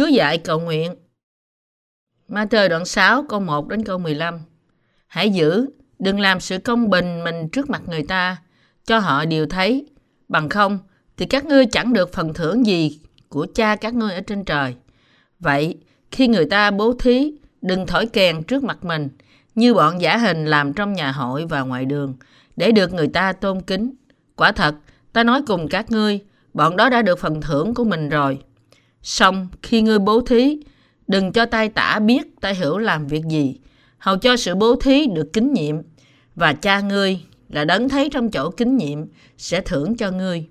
Chúa dạy cầu nguyện. Ma-thơ đoạn 6 câu 1 đến câu 15. Hãy giữ, đừng làm sự công bình mình trước mặt người ta, cho họ đều thấy. Bằng không, thì các ngươi chẳng được phần thưởng gì của cha các ngươi ở trên trời. Vậy, khi người ta bố thí, đừng thổi kèn trước mặt mình, như bọn giả hình làm trong nhà hội và ngoài đường, để được người ta tôn kính. Quả thật, ta nói cùng các ngươi, bọn đó đã được phần thưởng của mình rồi. Xong, khi ngươi bố thí, đừng cho tay tả biết tay hữu làm việc gì, hầu cho sự bố thí được kính nhiệm, và cha ngươi là đấng thấy trong chỗ kính nhiệm sẽ thưởng cho ngươi.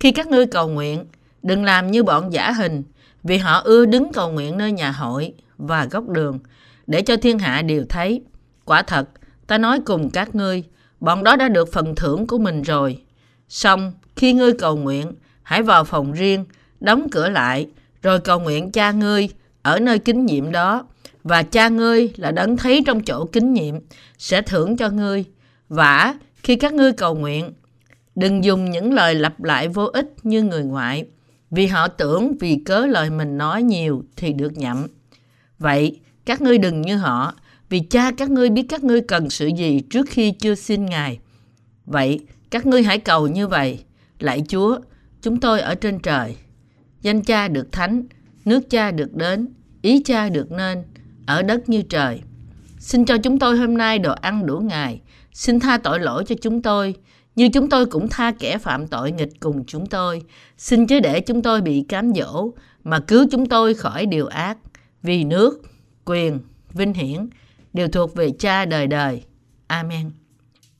Khi các ngươi cầu nguyện, đừng làm như bọn giả hình, vì họ ưa đứng cầu nguyện nơi nhà hội và góc đường, để cho thiên hạ đều thấy. Quả thật, ta nói cùng các ngươi, bọn đó đã được phần thưởng của mình rồi. Xong, khi ngươi cầu nguyện, hãy vào phòng riêng, đóng cửa lại, rồi cầu nguyện cha ngươi ở nơi kính nhiệm đó, và cha ngươi là đấng thấy trong chỗ kính nhiệm, sẽ thưởng cho ngươi. Vả, khi các ngươi cầu nguyện, đừng dùng những lời lặp lại vô ích như người ngoại, vì họ tưởng vì cớ lời mình nói nhiều thì được nhậm. Vậy, các ngươi đừng như họ, vì cha các ngươi biết các ngươi cần sự gì trước khi chưa xin Ngài. Vậy, các ngươi hãy cầu như vậy. Lạy Chúa, chúng tôi ở trên trời. Danh cha được thánh, nước cha được đến, ý cha được nên, ở đất như trời. Xin cho chúng tôi hôm nay đồ ăn đủ ngày. Xin tha tội lỗi cho chúng tôi, như chúng tôi cũng tha kẻ phạm tội nghịch cùng chúng tôi. Xin chớ để chúng tôi bị cám dỗ, mà cứu chúng tôi khỏi điều ác. Vì nước, quyền, vinh hiển đều thuộc về cha đời đời. Amen.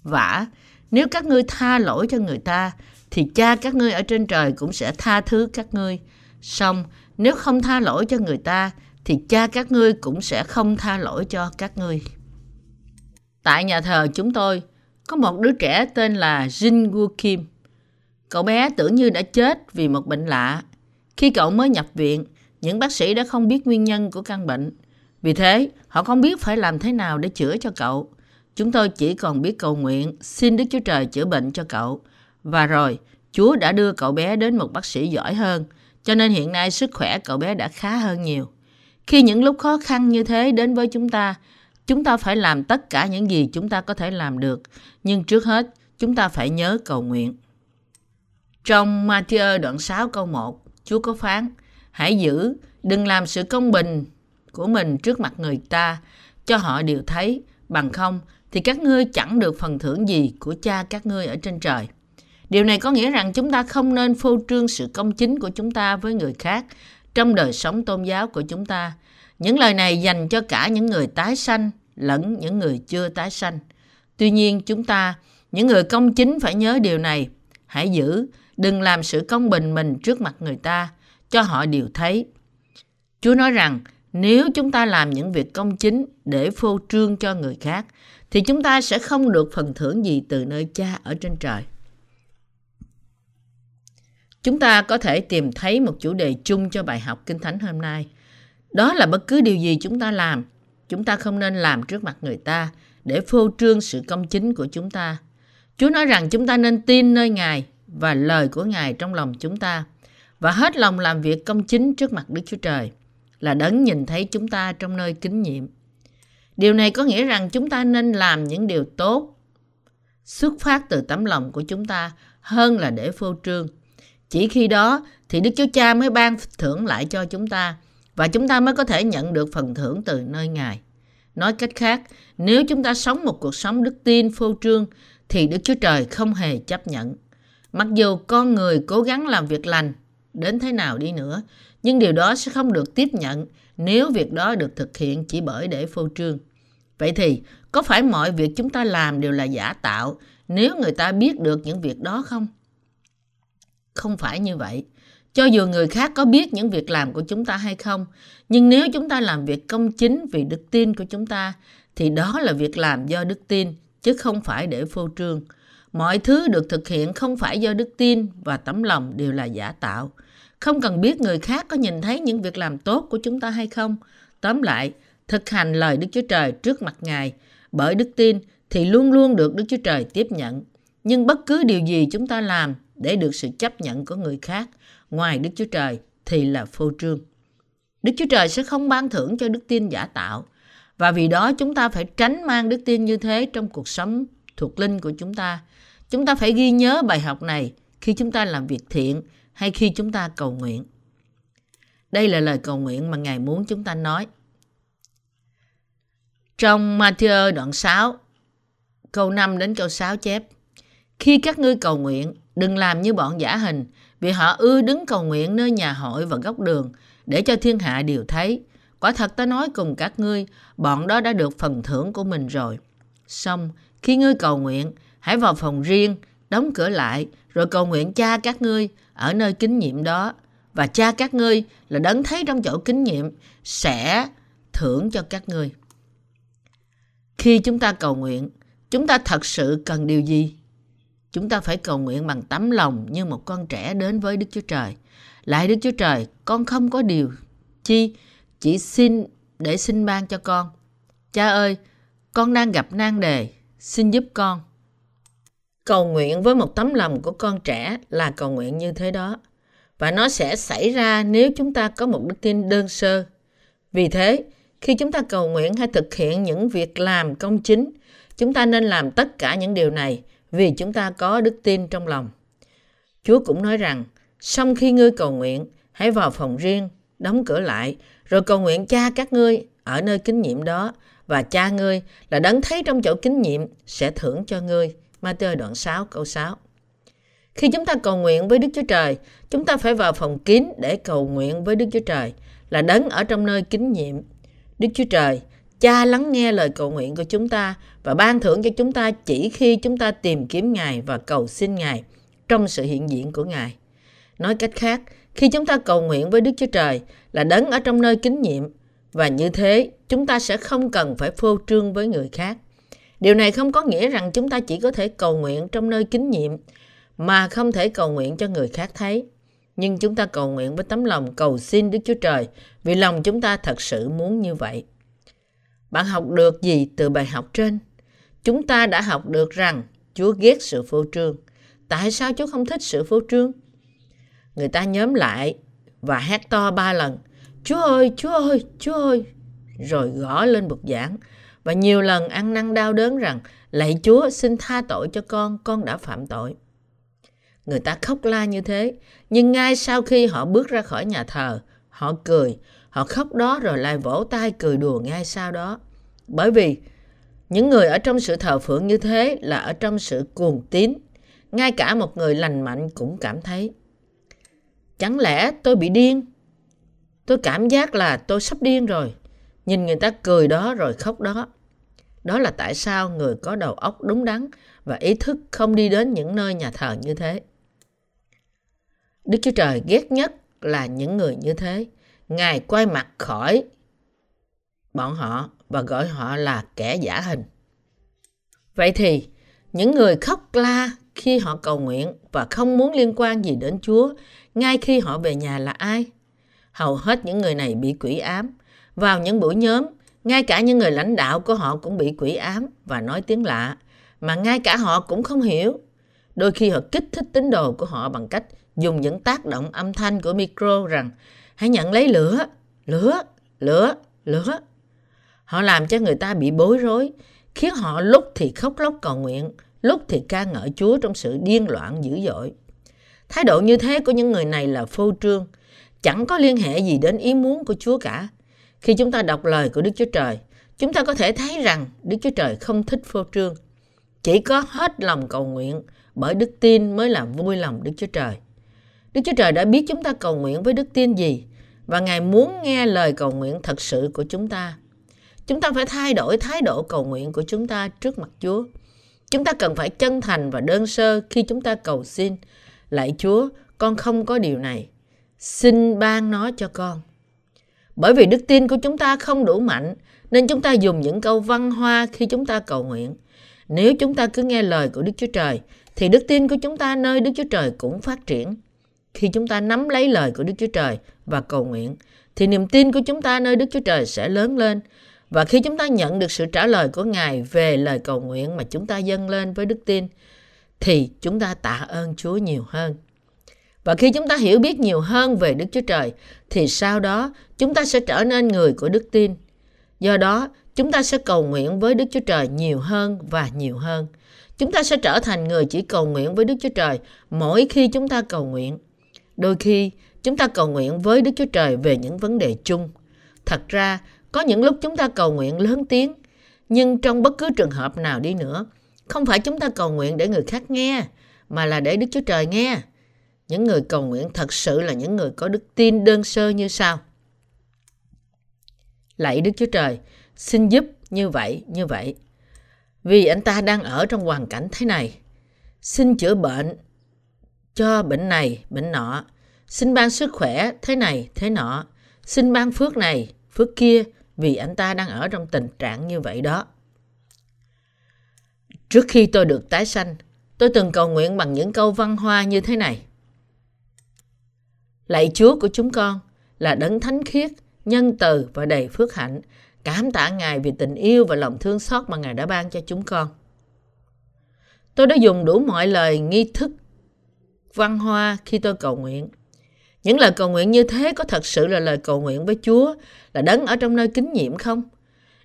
Vả, nếu các ngươi tha lỗi cho người ta, thì cha các ngươi ở trên trời cũng sẽ tha thứ các ngươi. Xong, nếu không tha lỗi cho người ta, thì cha các ngươi cũng sẽ không tha lỗi cho các ngươi. Tại nhà thờ chúng tôi, có một đứa trẻ tên là Jin Woo Kim. Cậu bé tưởng như đã chết vì một bệnh lạ. Khi cậu mới nhập viện, những bác sĩ đã không biết nguyên nhân của căn bệnh. Vì thế, họ không biết phải làm thế nào để chữa cho cậu. Chúng tôi chỉ còn biết cầu nguyện, xin Đức Chúa Trời chữa bệnh cho cậu. Và rồi, Chúa đã đưa cậu bé đến một bác sĩ giỏi hơn, cho nên hiện nay sức khỏe cậu bé đã khá hơn nhiều. Khi những lúc khó khăn như thế đến với chúng ta, chúng ta phải làm tất cả những gì chúng ta có thể làm được. Nhưng trước hết, chúng ta phải nhớ cầu nguyện. Trong Matthew đoạn 6 câu 1, Chúa có phán, Hãy giữ, đừng làm sự công bình của mình trước mặt người ta, cho họ đều thấy, bằng không thì các ngươi chẳng được phần thưởng gì của cha các ngươi ở trên trời. Điều này có nghĩa rằng chúng ta không nên phô trương sự công chính của chúng ta với người khác trong đời sống tôn giáo của chúng ta. Những lời này dành cho cả những người tái sanh lẫn những người chưa tái sanh. Tuy nhiên chúng ta, những người công chính phải nhớ điều này. Hãy giữ, đừng làm sự công bình mình trước mặt người ta, cho họ đều thấy. Chúa nói rằng, nếu chúng ta làm những việc công chính để phô trương cho người khác, thì chúng ta sẽ không được phần thưởng gì từ nơi cha ở trên trời. Chúng ta có thể tìm thấy một chủ đề chung cho bài học Kinh Thánh hôm nay. Đó là bất cứ điều gì chúng ta làm, chúng ta không nên làm trước mặt người ta để phô trương sự công chính của chúng ta. Chúa nói rằng chúng ta nên tin nơi Ngài và lời của Ngài trong lòng chúng ta và hết lòng làm việc công chính trước mặt Đức Chúa Trời là đấng nhìn thấy chúng ta trong nơi kính nhiệm. Điều này có nghĩa rằng chúng ta nên làm những điều tốt xuất phát từ tấm lòng của chúng ta hơn là để phô trương. Chỉ khi đó thì Đức Chúa Cha mới ban thưởng lại cho chúng ta và chúng ta mới có thể nhận được phần thưởng từ nơi Ngài. Nói cách khác, nếu chúng ta sống một cuộc sống đức tin phô trương thì Đức Chúa Trời không hề chấp nhận. Mặc dù con người cố gắng làm việc lành đến thế nào đi nữa, nhưng điều đó sẽ không được tiếp nhận nếu việc đó được thực hiện chỉ bởi để phô trương. Vậy thì, có phải mọi việc chúng ta làm đều là giả tạo nếu người ta biết được những việc đó không? Không phải như vậy. Cho dù người khác có biết những việc làm của chúng ta hay không, nhưng nếu chúng ta làm việc công chính vì đức tin của chúng ta, thì đó là việc làm do đức tin, chứ không phải để phô trương. Mọi thứ được thực hiện không phải do đức tin và tấm lòng đều là giả tạo. Không cần biết người khác có nhìn thấy những việc làm tốt của chúng ta hay không. Tóm lại, thực hành lời Đức Chúa Trời trước mặt Ngài bởi đức tin thì luôn luôn được Đức Chúa Trời tiếp nhận. Nhưng bất cứ điều gì chúng ta làm để được sự chấp nhận của người khác ngoài Đức Chúa Trời thì là phô trương. Đức Chúa Trời sẽ không ban thưởng cho đức tin giả tạo. Và vì đó chúng ta phải tránh mang đức tin như thế trong cuộc sống thuộc linh của chúng ta. Chúng ta phải ghi nhớ bài học này khi chúng ta làm việc thiện hay khi chúng ta cầu nguyện. Đây là lời cầu nguyện mà Ngài muốn chúng ta nói. Trong Matthew đoạn 6, câu 5 đến câu 6 chép Khi các ngươi cầu nguyện, đừng làm như bọn giả hình, vì họ ưa đứng cầu nguyện nơi nhà hội và góc đường, để cho thiên hạ đều thấy. Quả thật ta nói cùng các ngươi, bọn đó đã được phần thưởng của mình rồi. Xong, khi ngươi cầu nguyện, hãy vào phòng riêng, đóng cửa lại, rồi cầu nguyện cha các ngươi ở nơi kính nhiệm đó. Và cha các ngươi là đấng thấy trong chỗ kính nhiệm sẽ thưởng cho các ngươi. Khi chúng ta cầu nguyện, chúng ta thật sự cần điều gì? Chúng ta phải cầu nguyện bằng tấm lòng như một con trẻ đến với Đức Chúa Trời. Lại Đức Chúa Trời, con không có điều chi, chỉ xin để xin ban cho con. Cha ơi, con đang gặp nan đề, xin giúp con. Cầu nguyện với một tấm lòng của con trẻ là cầu nguyện như thế đó. Và nó sẽ xảy ra nếu chúng ta có một đức tin đơn sơ. Vì thế, khi chúng ta cầu nguyện hay thực hiện những việc làm công chính, chúng ta nên làm tất cả những điều này vì chúng ta có đức tin trong lòng. Chúa cũng nói rằng, sau khi ngươi cầu nguyện, hãy vào phòng riêng, đóng cửa lại, rồi cầu nguyện cha các ngươi ở nơi kính nhiệm đó, và cha ngươi là đấng thấy trong chỗ kính nhiệm sẽ thưởng cho ngươi. Matthew đoạn 6 câu 6 Khi chúng ta cầu nguyện với Đức Chúa Trời, chúng ta phải vào phòng kín để cầu nguyện với Đức Chúa Trời, là đấng ở trong nơi kính nhiệm. Đức Chúa Trời, Cha lắng nghe lời cầu nguyện của chúng ta và ban thưởng cho chúng ta chỉ khi chúng ta tìm kiếm Ngài và cầu xin Ngài trong sự hiện diện của Ngài. Nói cách khác, khi chúng ta cầu nguyện với Đức Chúa Trời là đấng ở trong nơi kính nhiệm và như thế chúng ta sẽ không cần phải phô trương với người khác. Điều này không có nghĩa rằng chúng ta chỉ có thể cầu nguyện trong nơi kính nhiệm mà không thể cầu nguyện cho người khác thấy. Nhưng chúng ta cầu nguyện với tấm lòng cầu xin Đức Chúa Trời vì lòng chúng ta thật sự muốn như vậy. Bạn học được gì từ bài học trên? Chúng ta đã học được rằng Chúa ghét sự phô trương. Tại sao Chúa không thích sự phô trương? Người ta nhóm lại và hét to ba lần. Chúa ơi, Chúa ơi, Chúa ơi. Rồi gõ lên bục giảng và nhiều lần ăn năn đau đớn rằng lạy Chúa xin tha tội cho con, con đã phạm tội. Người ta khóc la như thế, nhưng ngay sau khi họ bước ra khỏi nhà thờ, họ cười, họ khóc đó rồi lại vỗ tay cười đùa ngay sau đó. Bởi vì những người ở trong sự thờ phượng như thế là ở trong sự cuồng tín. Ngay cả một người lành mạnh cũng cảm thấy. Chẳng lẽ tôi bị điên? Tôi cảm giác là tôi sắp điên rồi. Nhìn người ta cười đó rồi khóc đó. Đó là tại sao người có đầu óc đúng đắn và ý thức không đi đến những nơi nhà thờ như thế. Đức Chúa Trời ghét nhất là những người như thế. Ngài quay mặt khỏi bọn họ và gọi họ là kẻ giả hình. Vậy thì, những người khóc la khi họ cầu nguyện và không muốn liên quan gì đến Chúa ngay khi họ về nhà là ai? Hầu hết những người này bị quỷ ám. Vào những buổi nhóm, ngay cả những người lãnh đạo của họ cũng bị quỷ ám và nói tiếng lạ, mà ngay cả họ cũng không hiểu. Đôi khi họ kích thích tín đồ của họ bằng cách dùng những tác động âm thanh của micro rằng hãy nhận lấy lửa, lửa, lửa, lửa. Họ làm cho người ta bị bối rối, khiến họ lúc thì khóc lóc cầu nguyện, lúc thì ca ngợi Chúa trong sự điên loạn dữ dội. Thái độ như thế của những người này là phô trương, chẳng có liên hệ gì đến ý muốn của Chúa cả. Khi chúng ta đọc lời của Đức Chúa Trời, chúng ta có thể thấy rằng Đức Chúa Trời không thích phô trương. Chỉ có hết lòng cầu nguyện bởi đức tin mới làm vui lòng Đức Chúa Trời. Đức Chúa Trời đã biết chúng ta cầu nguyện với đức tin gì và Ngài muốn nghe lời cầu nguyện thật sự của chúng ta. Chúng ta phải thay đổi thái độ cầu nguyện của chúng ta trước mặt Chúa. Chúng ta cần phải chân thành và đơn sơ khi chúng ta cầu xin. Lạy Chúa, con không có điều này. Xin ban nó cho con. Bởi vì đức tin của chúng ta không đủ mạnh, nên chúng ta dùng những câu văn hoa khi chúng ta cầu nguyện. Nếu chúng ta cứ nghe lời của Đức Chúa Trời, thì đức tin của chúng ta nơi Đức Chúa Trời cũng phát triển. Khi chúng ta nắm lấy lời của Đức Chúa Trời và cầu nguyện, thì niềm tin của chúng ta nơi Đức Chúa Trời sẽ lớn lên và khi chúng ta nhận được sự trả lời của Ngài về lời cầu nguyện mà chúng ta dâng lên với đức tin, thì chúng ta tạ ơn Chúa nhiều hơn. Và khi chúng ta hiểu biết nhiều hơn về Đức Chúa Trời, thì sau đó chúng ta sẽ trở nên người của đức tin. Do đó, chúng ta sẽ cầu nguyện với Đức Chúa Trời nhiều hơn và nhiều hơn. Chúng ta sẽ trở thành người chỉ cầu nguyện với Đức Chúa Trời mỗi khi chúng ta cầu nguyện. Đôi khi, chúng ta cầu nguyện với Đức Chúa Trời về những vấn đề chung. Thật ra, có những lúc chúng ta cầu nguyện lớn tiếng, nhưng trong bất cứ trường hợp nào đi nữa, không phải chúng ta cầu nguyện để người khác nghe, mà là để Đức Chúa Trời nghe. Những người cầu nguyện thật sự là những người có đức tin đơn sơ như sau. Lạy Đức Chúa Trời, xin giúp như vậy, như vậy. Vì anh ta đang ở trong hoàn cảnh thế này. Xin chữa bệnh cho bệnh này, bệnh nọ. Xin ban sức khỏe thế này, thế nọ. Xin ban phước này, phước kia vì anh ta đang ở trong tình trạng như vậy đó. Trước khi tôi được tái sanh, tôi từng cầu nguyện bằng những câu văn hoa như thế này. Lạy Chúa của chúng con là đấng thánh khiết, nhân từ và đầy phước hạnh. Cảm tạ Ngài vì tình yêu và lòng thương xót mà Ngài đã ban cho chúng con. Tôi đã dùng đủ mọi lời nghi thức văn hoa khi tôi cầu nguyện. Những lời cầu nguyện như thế có thật sự là lời cầu nguyện với Chúa, là đấng ở trong nơi kính nhiệm không?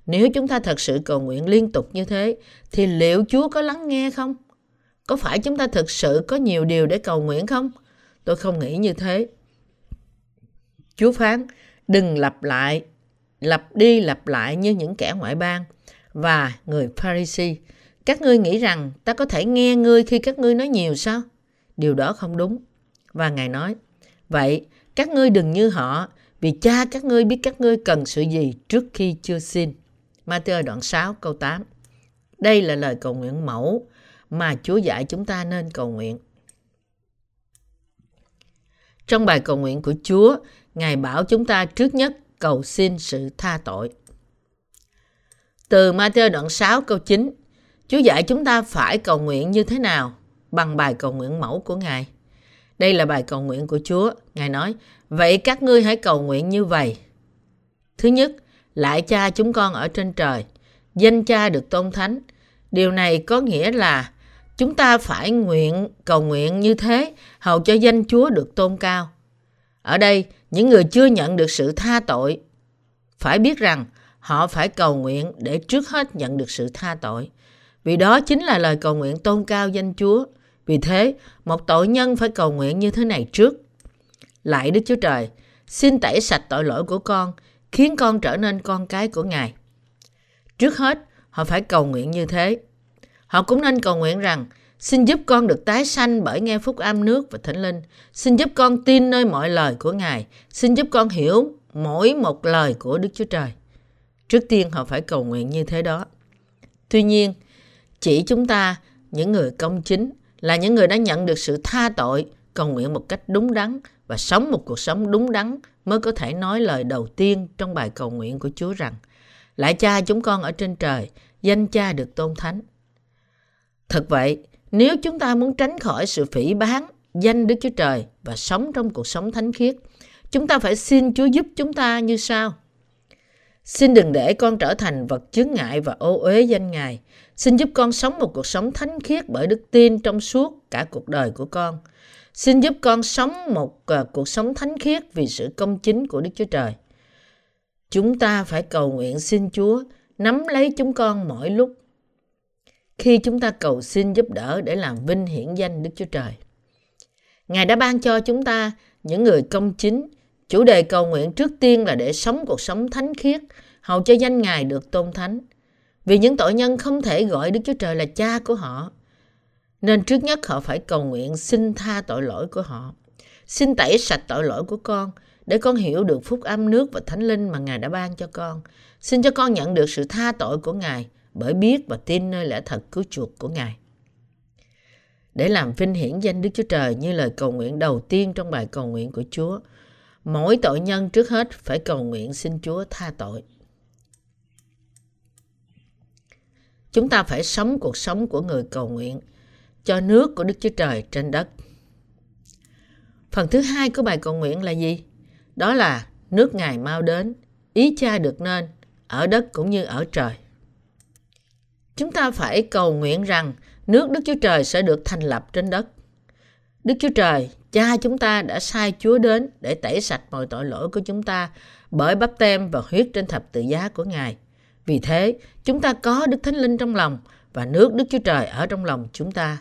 Nếu chúng ta thật sự cầu nguyện liên tục như thế, thì liệu Chúa có lắng nghe không? Có phải chúng ta thực sự có nhiều điều để cầu nguyện không? Tôi không nghĩ như thế. Chúa phán, đừng lặp lại, lặp đi lặp lại như những kẻ ngoại bang và người Pharisee. Các ngươi nghĩ rằng ta có thể nghe ngươi khi các ngươi nói nhiều sao? Điều đó không đúng. Và Ngài nói, vậy các ngươi đừng như họ, vì cha các ngươi biết các ngươi cần sự gì trước khi chưa xin. Matthew đoạn 6 câu 8 Đây là lời cầu nguyện mẫu mà Chúa dạy chúng ta nên cầu nguyện. Trong bài cầu nguyện của Chúa, Ngài bảo chúng ta trước nhất cầu xin sự tha tội. Từ Matthew đoạn 6 câu 9, Chúa dạy chúng ta phải cầu nguyện như thế nào bằng bài cầu nguyện mẫu của Ngài. Đây là bài cầu nguyện của Chúa. Ngài nói, vậy các ngươi hãy cầu nguyện như vậy. Thứ nhất, lại cha chúng con ở trên trời, danh cha được tôn thánh. Điều này có nghĩa là chúng ta phải nguyện cầu nguyện như thế hầu cho danh Chúa được tôn cao. Ở đây, những người chưa nhận được sự tha tội phải biết rằng họ phải cầu nguyện để trước hết nhận được sự tha tội. Vì đó chính là lời cầu nguyện tôn cao danh Chúa. Vì thế, một tội nhân phải cầu nguyện như thế này trước. Lại Đức Chúa Trời, xin tẩy sạch tội lỗi của con, khiến con trở nên con cái của Ngài. Trước hết, họ phải cầu nguyện như thế. Họ cũng nên cầu nguyện rằng, xin giúp con được tái sanh bởi nghe phúc âm nước và thánh linh. Xin giúp con tin nơi mọi lời của Ngài. Xin giúp con hiểu mỗi một lời của Đức Chúa Trời. Trước tiên họ phải cầu nguyện như thế đó. Tuy nhiên, chỉ chúng ta, những người công chính, là những người đã nhận được sự tha tội, cầu nguyện một cách đúng đắn và sống một cuộc sống đúng đắn mới có thể nói lời đầu tiên trong bài cầu nguyện của Chúa rằng Lại cha chúng con ở trên trời, danh cha được tôn thánh. Thật vậy, nếu chúng ta muốn tránh khỏi sự phỉ bán danh Đức Chúa Trời và sống trong cuộc sống thánh khiết, chúng ta phải xin Chúa giúp chúng ta như sau. Xin đừng để con trở thành vật chướng ngại và ô uế danh Ngài. Xin giúp con sống một cuộc sống thánh khiết bởi đức tin trong suốt cả cuộc đời của con. Xin giúp con sống một uh, cuộc sống thánh khiết vì sự công chính của Đức Chúa Trời. Chúng ta phải cầu nguyện xin Chúa nắm lấy chúng con mỗi lúc. Khi chúng ta cầu xin giúp đỡ để làm vinh hiển danh Đức Chúa Trời. Ngài đã ban cho chúng ta những người công chính. Chủ đề cầu nguyện trước tiên là để sống cuộc sống thánh khiết, hầu cho danh Ngài được tôn thánh. Vì những tội nhân không thể gọi Đức Chúa Trời là cha của họ. Nên trước nhất họ phải cầu nguyện xin tha tội lỗi của họ. Xin tẩy sạch tội lỗi của con để con hiểu được phúc âm nước và thánh linh mà Ngài đã ban cho con. Xin cho con nhận được sự tha tội của Ngài bởi biết và tin nơi lẽ thật cứu chuộc của Ngài. Để làm vinh hiển danh Đức Chúa Trời như lời cầu nguyện đầu tiên trong bài cầu nguyện của Chúa, mỗi tội nhân trước hết phải cầu nguyện xin Chúa tha tội. Chúng ta phải sống cuộc sống của người cầu nguyện cho nước của Đức Chúa Trời trên đất. Phần thứ hai của bài cầu nguyện là gì? Đó là nước Ngài mau đến, ý cha được nên, ở đất cũng như ở trời. Chúng ta phải cầu nguyện rằng nước Đức Chúa Trời sẽ được thành lập trên đất. Đức Chúa Trời cha chúng ta đã sai Chúa đến để tẩy sạch mọi tội lỗi của chúng ta bởi bắp tem và huyết trên thập tự giá của Ngài. Vì thế, chúng ta có Đức Thánh Linh trong lòng và nước Đức Chúa Trời ở trong lòng chúng ta.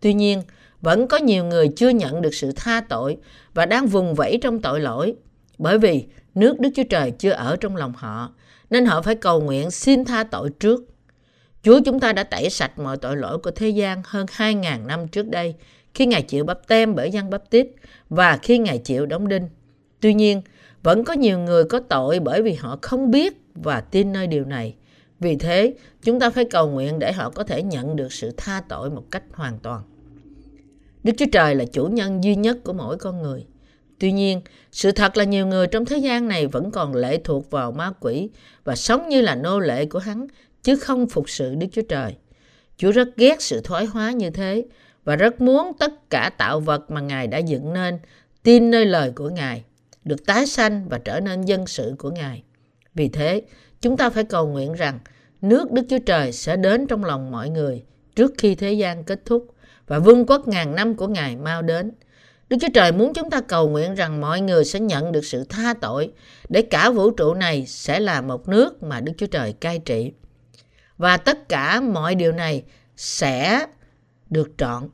Tuy nhiên, vẫn có nhiều người chưa nhận được sự tha tội và đang vùng vẫy trong tội lỗi. Bởi vì nước Đức Chúa Trời chưa ở trong lòng họ, nên họ phải cầu nguyện xin tha tội trước. Chúa chúng ta đã tẩy sạch mọi tội lỗi của thế gian hơn 2.000 năm trước đây khi Ngài chịu bắp tem bởi dân bắp tít và khi Ngài chịu đóng đinh. Tuy nhiên, vẫn có nhiều người có tội bởi vì họ không biết và tin nơi điều này. Vì thế, chúng ta phải cầu nguyện để họ có thể nhận được sự tha tội một cách hoàn toàn. Đức Chúa Trời là chủ nhân duy nhất của mỗi con người. Tuy nhiên, sự thật là nhiều người trong thế gian này vẫn còn lệ thuộc vào ma quỷ và sống như là nô lệ của hắn, chứ không phục sự Đức Chúa Trời. Chúa rất ghét sự thoái hóa như thế và rất muốn tất cả tạo vật mà Ngài đã dựng nên tin nơi lời của Ngài, được tái sanh và trở nên dân sự của Ngài. Vì thế, chúng ta phải cầu nguyện rằng nước Đức Chúa Trời sẽ đến trong lòng mọi người trước khi thế gian kết thúc và vương quốc ngàn năm của Ngài mau đến. Đức Chúa Trời muốn chúng ta cầu nguyện rằng mọi người sẽ nhận được sự tha tội để cả vũ trụ này sẽ là một nước mà Đức Chúa Trời cai trị. Và tất cả mọi điều này sẽ được trọn.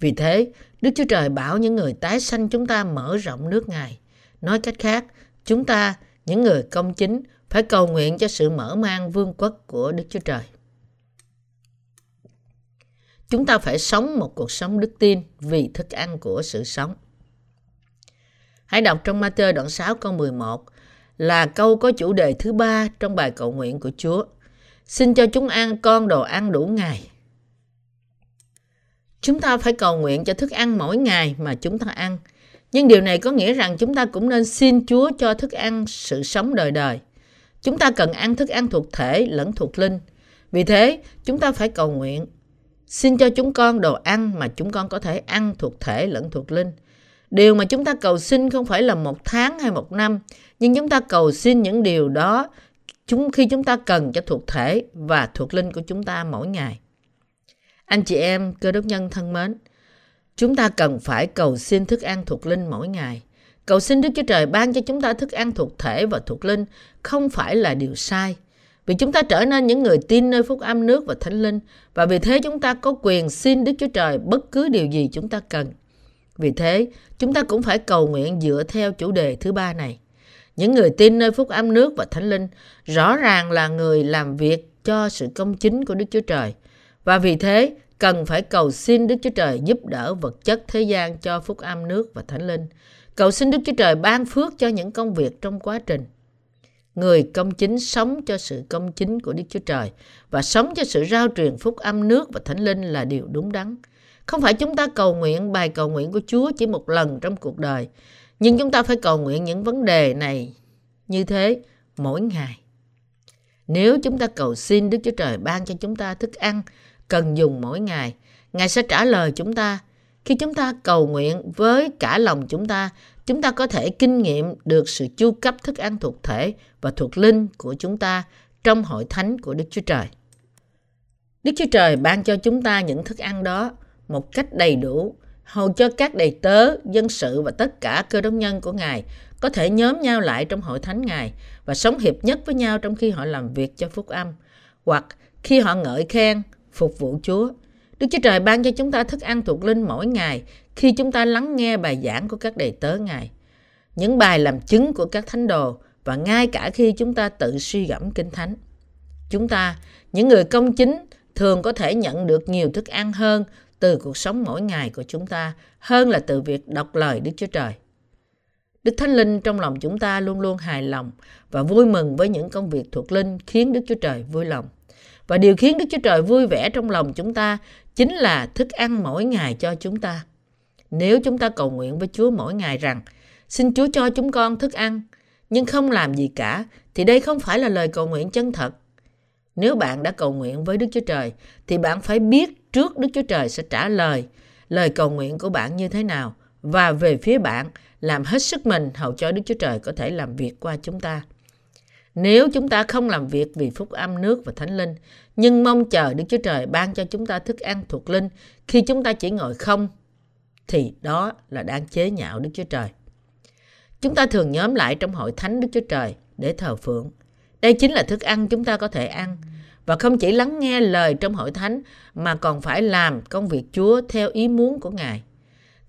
Vì thế, Đức Chúa Trời bảo những người tái sanh chúng ta mở rộng nước Ngài. Nói cách khác, chúng ta, những người công chính, phải cầu nguyện cho sự mở mang vương quốc của Đức Chúa Trời. Chúng ta phải sống một cuộc sống đức tin vì thức ăn của sự sống. Hãy đọc trong Matthew đoạn 6 câu 11 là câu có chủ đề thứ ba trong bài cầu nguyện của Chúa. Xin cho chúng ăn con đồ ăn đủ ngày. Chúng ta phải cầu nguyện cho thức ăn mỗi ngày mà chúng ta ăn. Nhưng điều này có nghĩa rằng chúng ta cũng nên xin Chúa cho thức ăn sự sống đời đời. Chúng ta cần ăn thức ăn thuộc thể lẫn thuộc linh. Vì thế, chúng ta phải cầu nguyện. Xin cho chúng con đồ ăn mà chúng con có thể ăn thuộc thể lẫn thuộc linh. Điều mà chúng ta cầu xin không phải là một tháng hay một năm, nhưng chúng ta cầu xin những điều đó chúng khi chúng ta cần cho thuộc thể và thuộc linh của chúng ta mỗi ngày. Anh chị em cơ đốc nhân thân mến, chúng ta cần phải cầu xin thức ăn thuộc linh mỗi ngày. Cầu xin Đức Chúa Trời ban cho chúng ta thức ăn thuộc thể và thuộc linh không phải là điều sai. Vì chúng ta trở nên những người tin nơi phúc âm nước và thánh linh và vì thế chúng ta có quyền xin Đức Chúa Trời bất cứ điều gì chúng ta cần. Vì thế, chúng ta cũng phải cầu nguyện dựa theo chủ đề thứ ba này. Những người tin nơi phúc âm nước và thánh linh rõ ràng là người làm việc cho sự công chính của Đức Chúa Trời. Và vì thế, cần phải cầu xin Đức Chúa Trời giúp đỡ vật chất thế gian cho phúc âm nước và thánh linh. Cầu xin Đức Chúa Trời ban phước cho những công việc trong quá trình. Người công chính sống cho sự công chính của Đức Chúa Trời và sống cho sự rao truyền phúc âm nước và thánh linh là điều đúng đắn. Không phải chúng ta cầu nguyện bài cầu nguyện của Chúa chỉ một lần trong cuộc đời, nhưng chúng ta phải cầu nguyện những vấn đề này như thế mỗi ngày. Nếu chúng ta cầu xin Đức Chúa Trời ban cho chúng ta thức ăn cần dùng mỗi ngày, Ngài sẽ trả lời chúng ta. Khi chúng ta cầu nguyện với cả lòng chúng ta, chúng ta có thể kinh nghiệm được sự chu cấp thức ăn thuộc thể và thuộc linh của chúng ta trong hội thánh của Đức Chúa Trời. Đức Chúa Trời ban cho chúng ta những thức ăn đó một cách đầy đủ, hầu cho các đầy tớ, dân sự và tất cả cơ đốc nhân của Ngài có thể nhóm nhau lại trong hội thánh Ngài và sống hiệp nhất với nhau trong khi họ làm việc cho phúc âm, hoặc khi họ ngợi khen, phục vụ Chúa. Đức Chúa Trời ban cho chúng ta thức ăn thuộc linh mỗi ngày khi chúng ta lắng nghe bài giảng của các đầy tớ Ngài. Những bài làm chứng của các thánh đồ và ngay cả khi chúng ta tự suy gẫm kinh thánh. Chúng ta, những người công chính, thường có thể nhận được nhiều thức ăn hơn từ cuộc sống mỗi ngày của chúng ta hơn là từ việc đọc lời Đức Chúa Trời. Đức Thánh Linh trong lòng chúng ta luôn luôn hài lòng và vui mừng với những công việc thuộc linh khiến Đức Chúa Trời vui lòng. Và điều khiến Đức Chúa Trời vui vẻ trong lòng chúng ta chính là thức ăn mỗi ngày cho chúng ta. Nếu chúng ta cầu nguyện với Chúa mỗi ngày rằng xin Chúa cho chúng con thức ăn, nhưng không làm gì cả, thì đây không phải là lời cầu nguyện chân thật. Nếu bạn đã cầu nguyện với Đức Chúa Trời, thì bạn phải biết trước Đức Chúa Trời sẽ trả lời lời cầu nguyện của bạn như thế nào và về phía bạn làm hết sức mình hầu cho Đức Chúa Trời có thể làm việc qua chúng ta. Nếu chúng ta không làm việc vì phúc âm nước và thánh linh, nhưng mong chờ Đức Chúa Trời ban cho chúng ta thức ăn thuộc linh khi chúng ta chỉ ngồi không, thì đó là đang chế nhạo Đức Chúa Trời. Chúng ta thường nhóm lại trong hội thánh Đức Chúa Trời để thờ phượng. Đây chính là thức ăn chúng ta có thể ăn và không chỉ lắng nghe lời trong hội thánh mà còn phải làm công việc Chúa theo ý muốn của Ngài.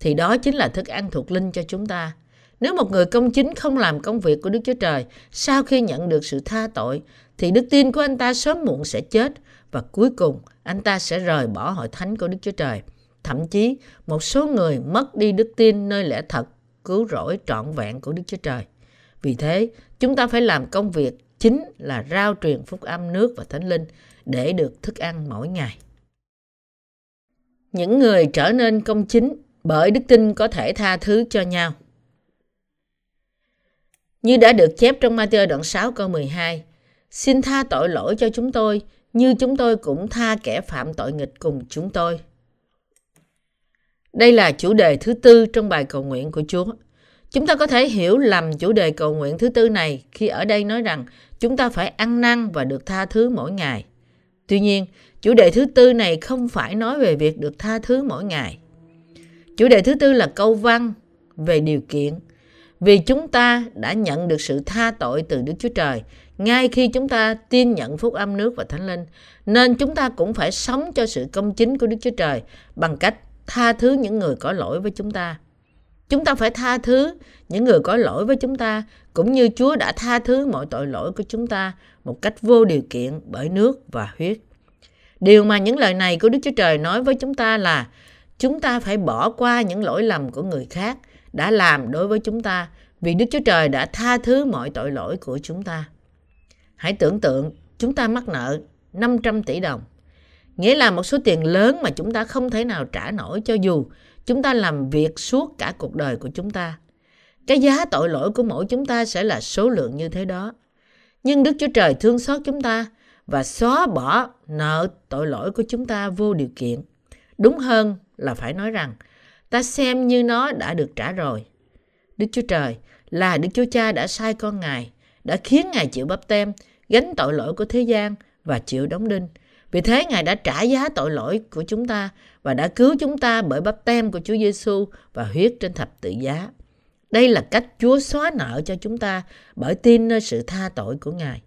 Thì đó chính là thức ăn thuộc linh cho chúng ta. Nếu một người công chính không làm công việc của Đức Chúa Trời sau khi nhận được sự tha tội thì đức tin của anh ta sớm muộn sẽ chết và cuối cùng anh ta sẽ rời bỏ hội thánh của Đức Chúa Trời. Thậm chí một số người mất đi đức tin nơi lẽ thật cứu rỗi trọn vẹn của Đức Chúa Trời. Vì thế, chúng ta phải làm công việc chính là rao truyền phúc âm nước và thánh linh để được thức ăn mỗi ngày. Những người trở nên công chính bởi đức tin có thể tha thứ cho nhau. Như đã được chép trong Matthew đoạn 6 câu 12, xin tha tội lỗi cho chúng tôi như chúng tôi cũng tha kẻ phạm tội nghịch cùng chúng tôi. Đây là chủ đề thứ tư trong bài cầu nguyện của Chúa. Chúng ta có thể hiểu lầm chủ đề cầu nguyện thứ tư này khi ở đây nói rằng chúng ta phải ăn năn và được tha thứ mỗi ngày. Tuy nhiên, chủ đề thứ tư này không phải nói về việc được tha thứ mỗi ngày. Chủ đề thứ tư là câu văn về điều kiện. Vì chúng ta đã nhận được sự tha tội từ Đức Chúa Trời ngay khi chúng ta tin nhận phúc âm nước và thánh linh, nên chúng ta cũng phải sống cho sự công chính của Đức Chúa Trời bằng cách tha thứ những người có lỗi với chúng ta. Chúng ta phải tha thứ những người có lỗi với chúng ta cũng như Chúa đã tha thứ mọi tội lỗi của chúng ta một cách vô điều kiện bởi nước và huyết. Điều mà những lời này của Đức Chúa Trời nói với chúng ta là chúng ta phải bỏ qua những lỗi lầm của người khác đã làm đối với chúng ta, vì Đức Chúa Trời đã tha thứ mọi tội lỗi của chúng ta. Hãy tưởng tượng, chúng ta mắc nợ 500 tỷ đồng. Nghĩa là một số tiền lớn mà chúng ta không thể nào trả nổi cho dù chúng ta làm việc suốt cả cuộc đời của chúng ta. Cái giá tội lỗi của mỗi chúng ta sẽ là số lượng như thế đó. Nhưng Đức Chúa Trời thương xót chúng ta và xóa bỏ nợ tội lỗi của chúng ta vô điều kiện. Đúng hơn là phải nói rằng ta xem như nó đã được trả rồi. Đức Chúa Trời là Đức Chúa Cha đã sai con Ngài, đã khiến Ngài chịu bắp tem, gánh tội lỗi của thế gian và chịu đóng đinh. Vì thế Ngài đã trả giá tội lỗi của chúng ta và đã cứu chúng ta bởi bắp tem của Chúa Giêsu và huyết trên thập tự giá. Đây là cách Chúa xóa nợ cho chúng ta bởi tin nơi sự tha tội của Ngài.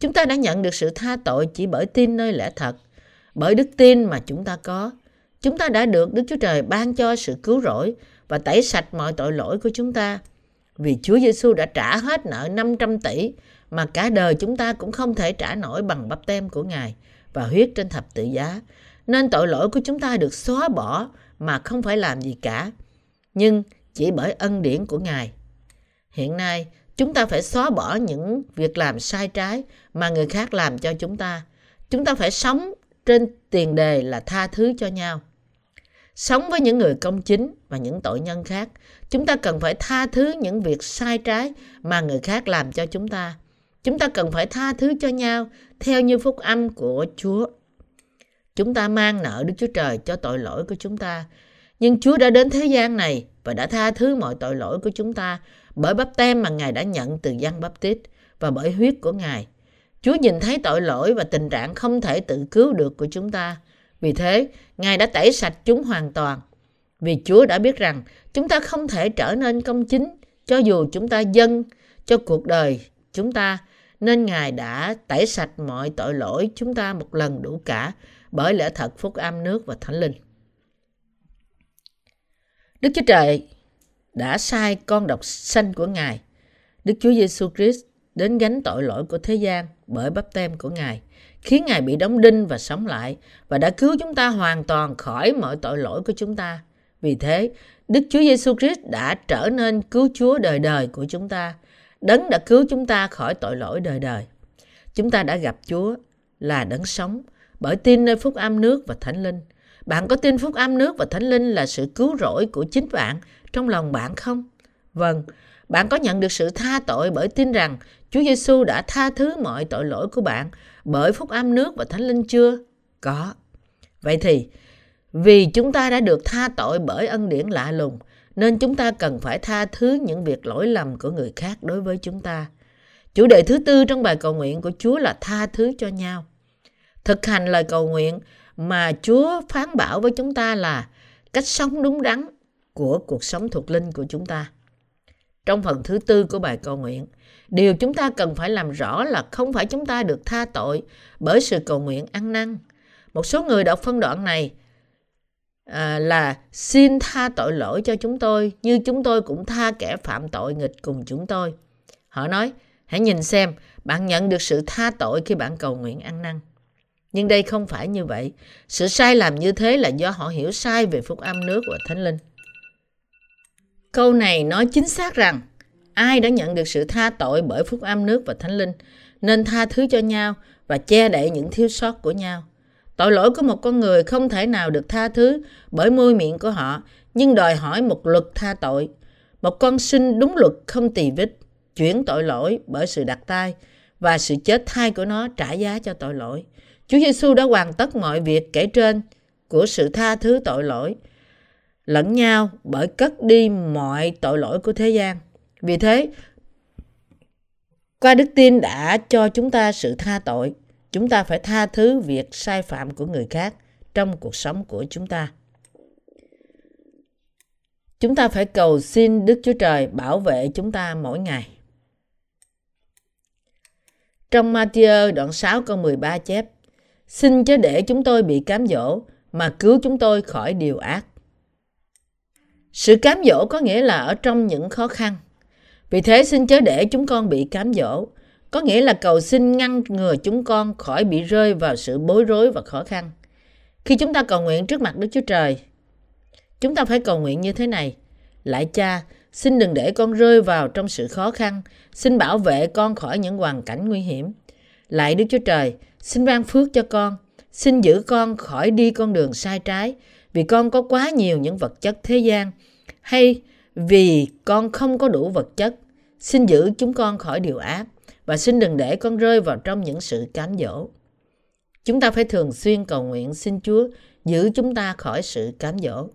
Chúng ta đã nhận được sự tha tội chỉ bởi tin nơi lẽ thật, bởi đức tin mà chúng ta có. Chúng ta đã được Đức Chúa Trời ban cho sự cứu rỗi và tẩy sạch mọi tội lỗi của chúng ta. Vì Chúa Giêsu đã trả hết nợ 500 tỷ mà cả đời chúng ta cũng không thể trả nổi bằng bắp tem của Ngài và huyết trên thập tự giá. Nên tội lỗi của chúng ta được xóa bỏ mà không phải làm gì cả. Nhưng chỉ bởi ân điển của Ngài. Hiện nay, chúng ta phải xóa bỏ những việc làm sai trái mà người khác làm cho chúng ta. Chúng ta phải sống trên tiền đề là tha thứ cho nhau. Sống với những người công chính và những tội nhân khác, chúng ta cần phải tha thứ những việc sai trái mà người khác làm cho chúng ta. Chúng ta cần phải tha thứ cho nhau theo như phúc âm của Chúa. Chúng ta mang nợ Đức Chúa Trời cho tội lỗi của chúng ta. Nhưng Chúa đã đến thế gian này và đã tha thứ mọi tội lỗi của chúng ta bởi bắp tem mà Ngài đã nhận từ dân bắp tít và bởi huyết của Ngài. Chúa nhìn thấy tội lỗi và tình trạng không thể tự cứu được của chúng ta. Vì thế, Ngài đã tẩy sạch chúng hoàn toàn. Vì Chúa đã biết rằng chúng ta không thể trở nên công chính cho dù chúng ta dâng cho cuộc đời chúng ta nên Ngài đã tẩy sạch mọi tội lỗi chúng ta một lần đủ cả bởi lẽ thật phúc âm nước và thánh linh. Đức Chúa Trời đã sai con độc sanh của Ngài, Đức Chúa Giêsu Christ đến gánh tội lỗi của thế gian bởi bắp tem của Ngài, khiến Ngài bị đóng đinh và sống lại và đã cứu chúng ta hoàn toàn khỏi mọi tội lỗi của chúng ta. Vì thế, Đức Chúa Giêsu Christ đã trở nên cứu Chúa đời đời của chúng ta. Đấng đã cứu chúng ta khỏi tội lỗi đời đời. Chúng ta đã gặp Chúa là đấng sống bởi tin nơi phúc âm nước và thánh linh. Bạn có tin phúc âm nước và thánh linh là sự cứu rỗi của chính bạn trong lòng bạn không? Vâng, bạn có nhận được sự tha tội bởi tin rằng Chúa Giêsu đã tha thứ mọi tội lỗi của bạn bởi phúc âm nước và thánh linh chưa? Có. Vậy thì, vì chúng ta đã được tha tội bởi ân điển lạ lùng, nên chúng ta cần phải tha thứ những việc lỗi lầm của người khác đối với chúng ta. Chủ đề thứ tư trong bài cầu nguyện của Chúa là tha thứ cho nhau. Thực hành lời cầu nguyện mà Chúa phán bảo với chúng ta là cách sống đúng đắn của cuộc sống thuộc linh của chúng ta. Trong phần thứ tư của bài cầu nguyện, điều chúng ta cần phải làm rõ là không phải chúng ta được tha tội bởi sự cầu nguyện ăn năn. Một số người đọc phân đoạn này à, là xin tha tội lỗi cho chúng tôi như chúng tôi cũng tha kẻ phạm tội nghịch cùng chúng tôi. Họ nói, hãy nhìn xem, bạn nhận được sự tha tội khi bạn cầu nguyện ăn năn. Nhưng đây không phải như vậy. Sự sai lầm như thế là do họ hiểu sai về phúc âm nước và thánh linh. Câu này nói chính xác rằng ai đã nhận được sự tha tội bởi phúc âm nước và thánh linh nên tha thứ cho nhau và che đậy những thiếu sót của nhau. Tội lỗi của một con người không thể nào được tha thứ bởi môi miệng của họ, nhưng đòi hỏi một luật tha tội. Một con sinh đúng luật không tỳ vết, chuyển tội lỗi bởi sự đặt tay và sự chết thay của nó trả giá cho tội lỗi. Chúa Giêsu đã hoàn tất mọi việc kể trên của sự tha thứ tội lỗi lẫn nhau bởi cất đi mọi tội lỗi của thế gian. Vì thế, qua đức tin đã cho chúng ta sự tha tội. Chúng ta phải tha thứ việc sai phạm của người khác trong cuộc sống của chúng ta. Chúng ta phải cầu xin Đức Chúa Trời bảo vệ chúng ta mỗi ngày. Trong Matthew đoạn 6 câu 13 chép Xin chớ để chúng tôi bị cám dỗ mà cứu chúng tôi khỏi điều ác. Sự cám dỗ có nghĩa là ở trong những khó khăn. Vì thế xin chớ để chúng con bị cám dỗ, có nghĩa là cầu xin ngăn ngừa chúng con khỏi bị rơi vào sự bối rối và khó khăn. Khi chúng ta cầu nguyện trước mặt Đức Chúa Trời, chúng ta phải cầu nguyện như thế này. Lại cha, xin đừng để con rơi vào trong sự khó khăn, xin bảo vệ con khỏi những hoàn cảnh nguy hiểm. Lại Đức Chúa Trời, xin ban phước cho con, xin giữ con khỏi đi con đường sai trái, vì con có quá nhiều những vật chất thế gian, hay vì con không có đủ vật chất, xin giữ chúng con khỏi điều ác và xin đừng để con rơi vào trong những sự cám dỗ. Chúng ta phải thường xuyên cầu nguyện xin Chúa giữ chúng ta khỏi sự cám dỗ.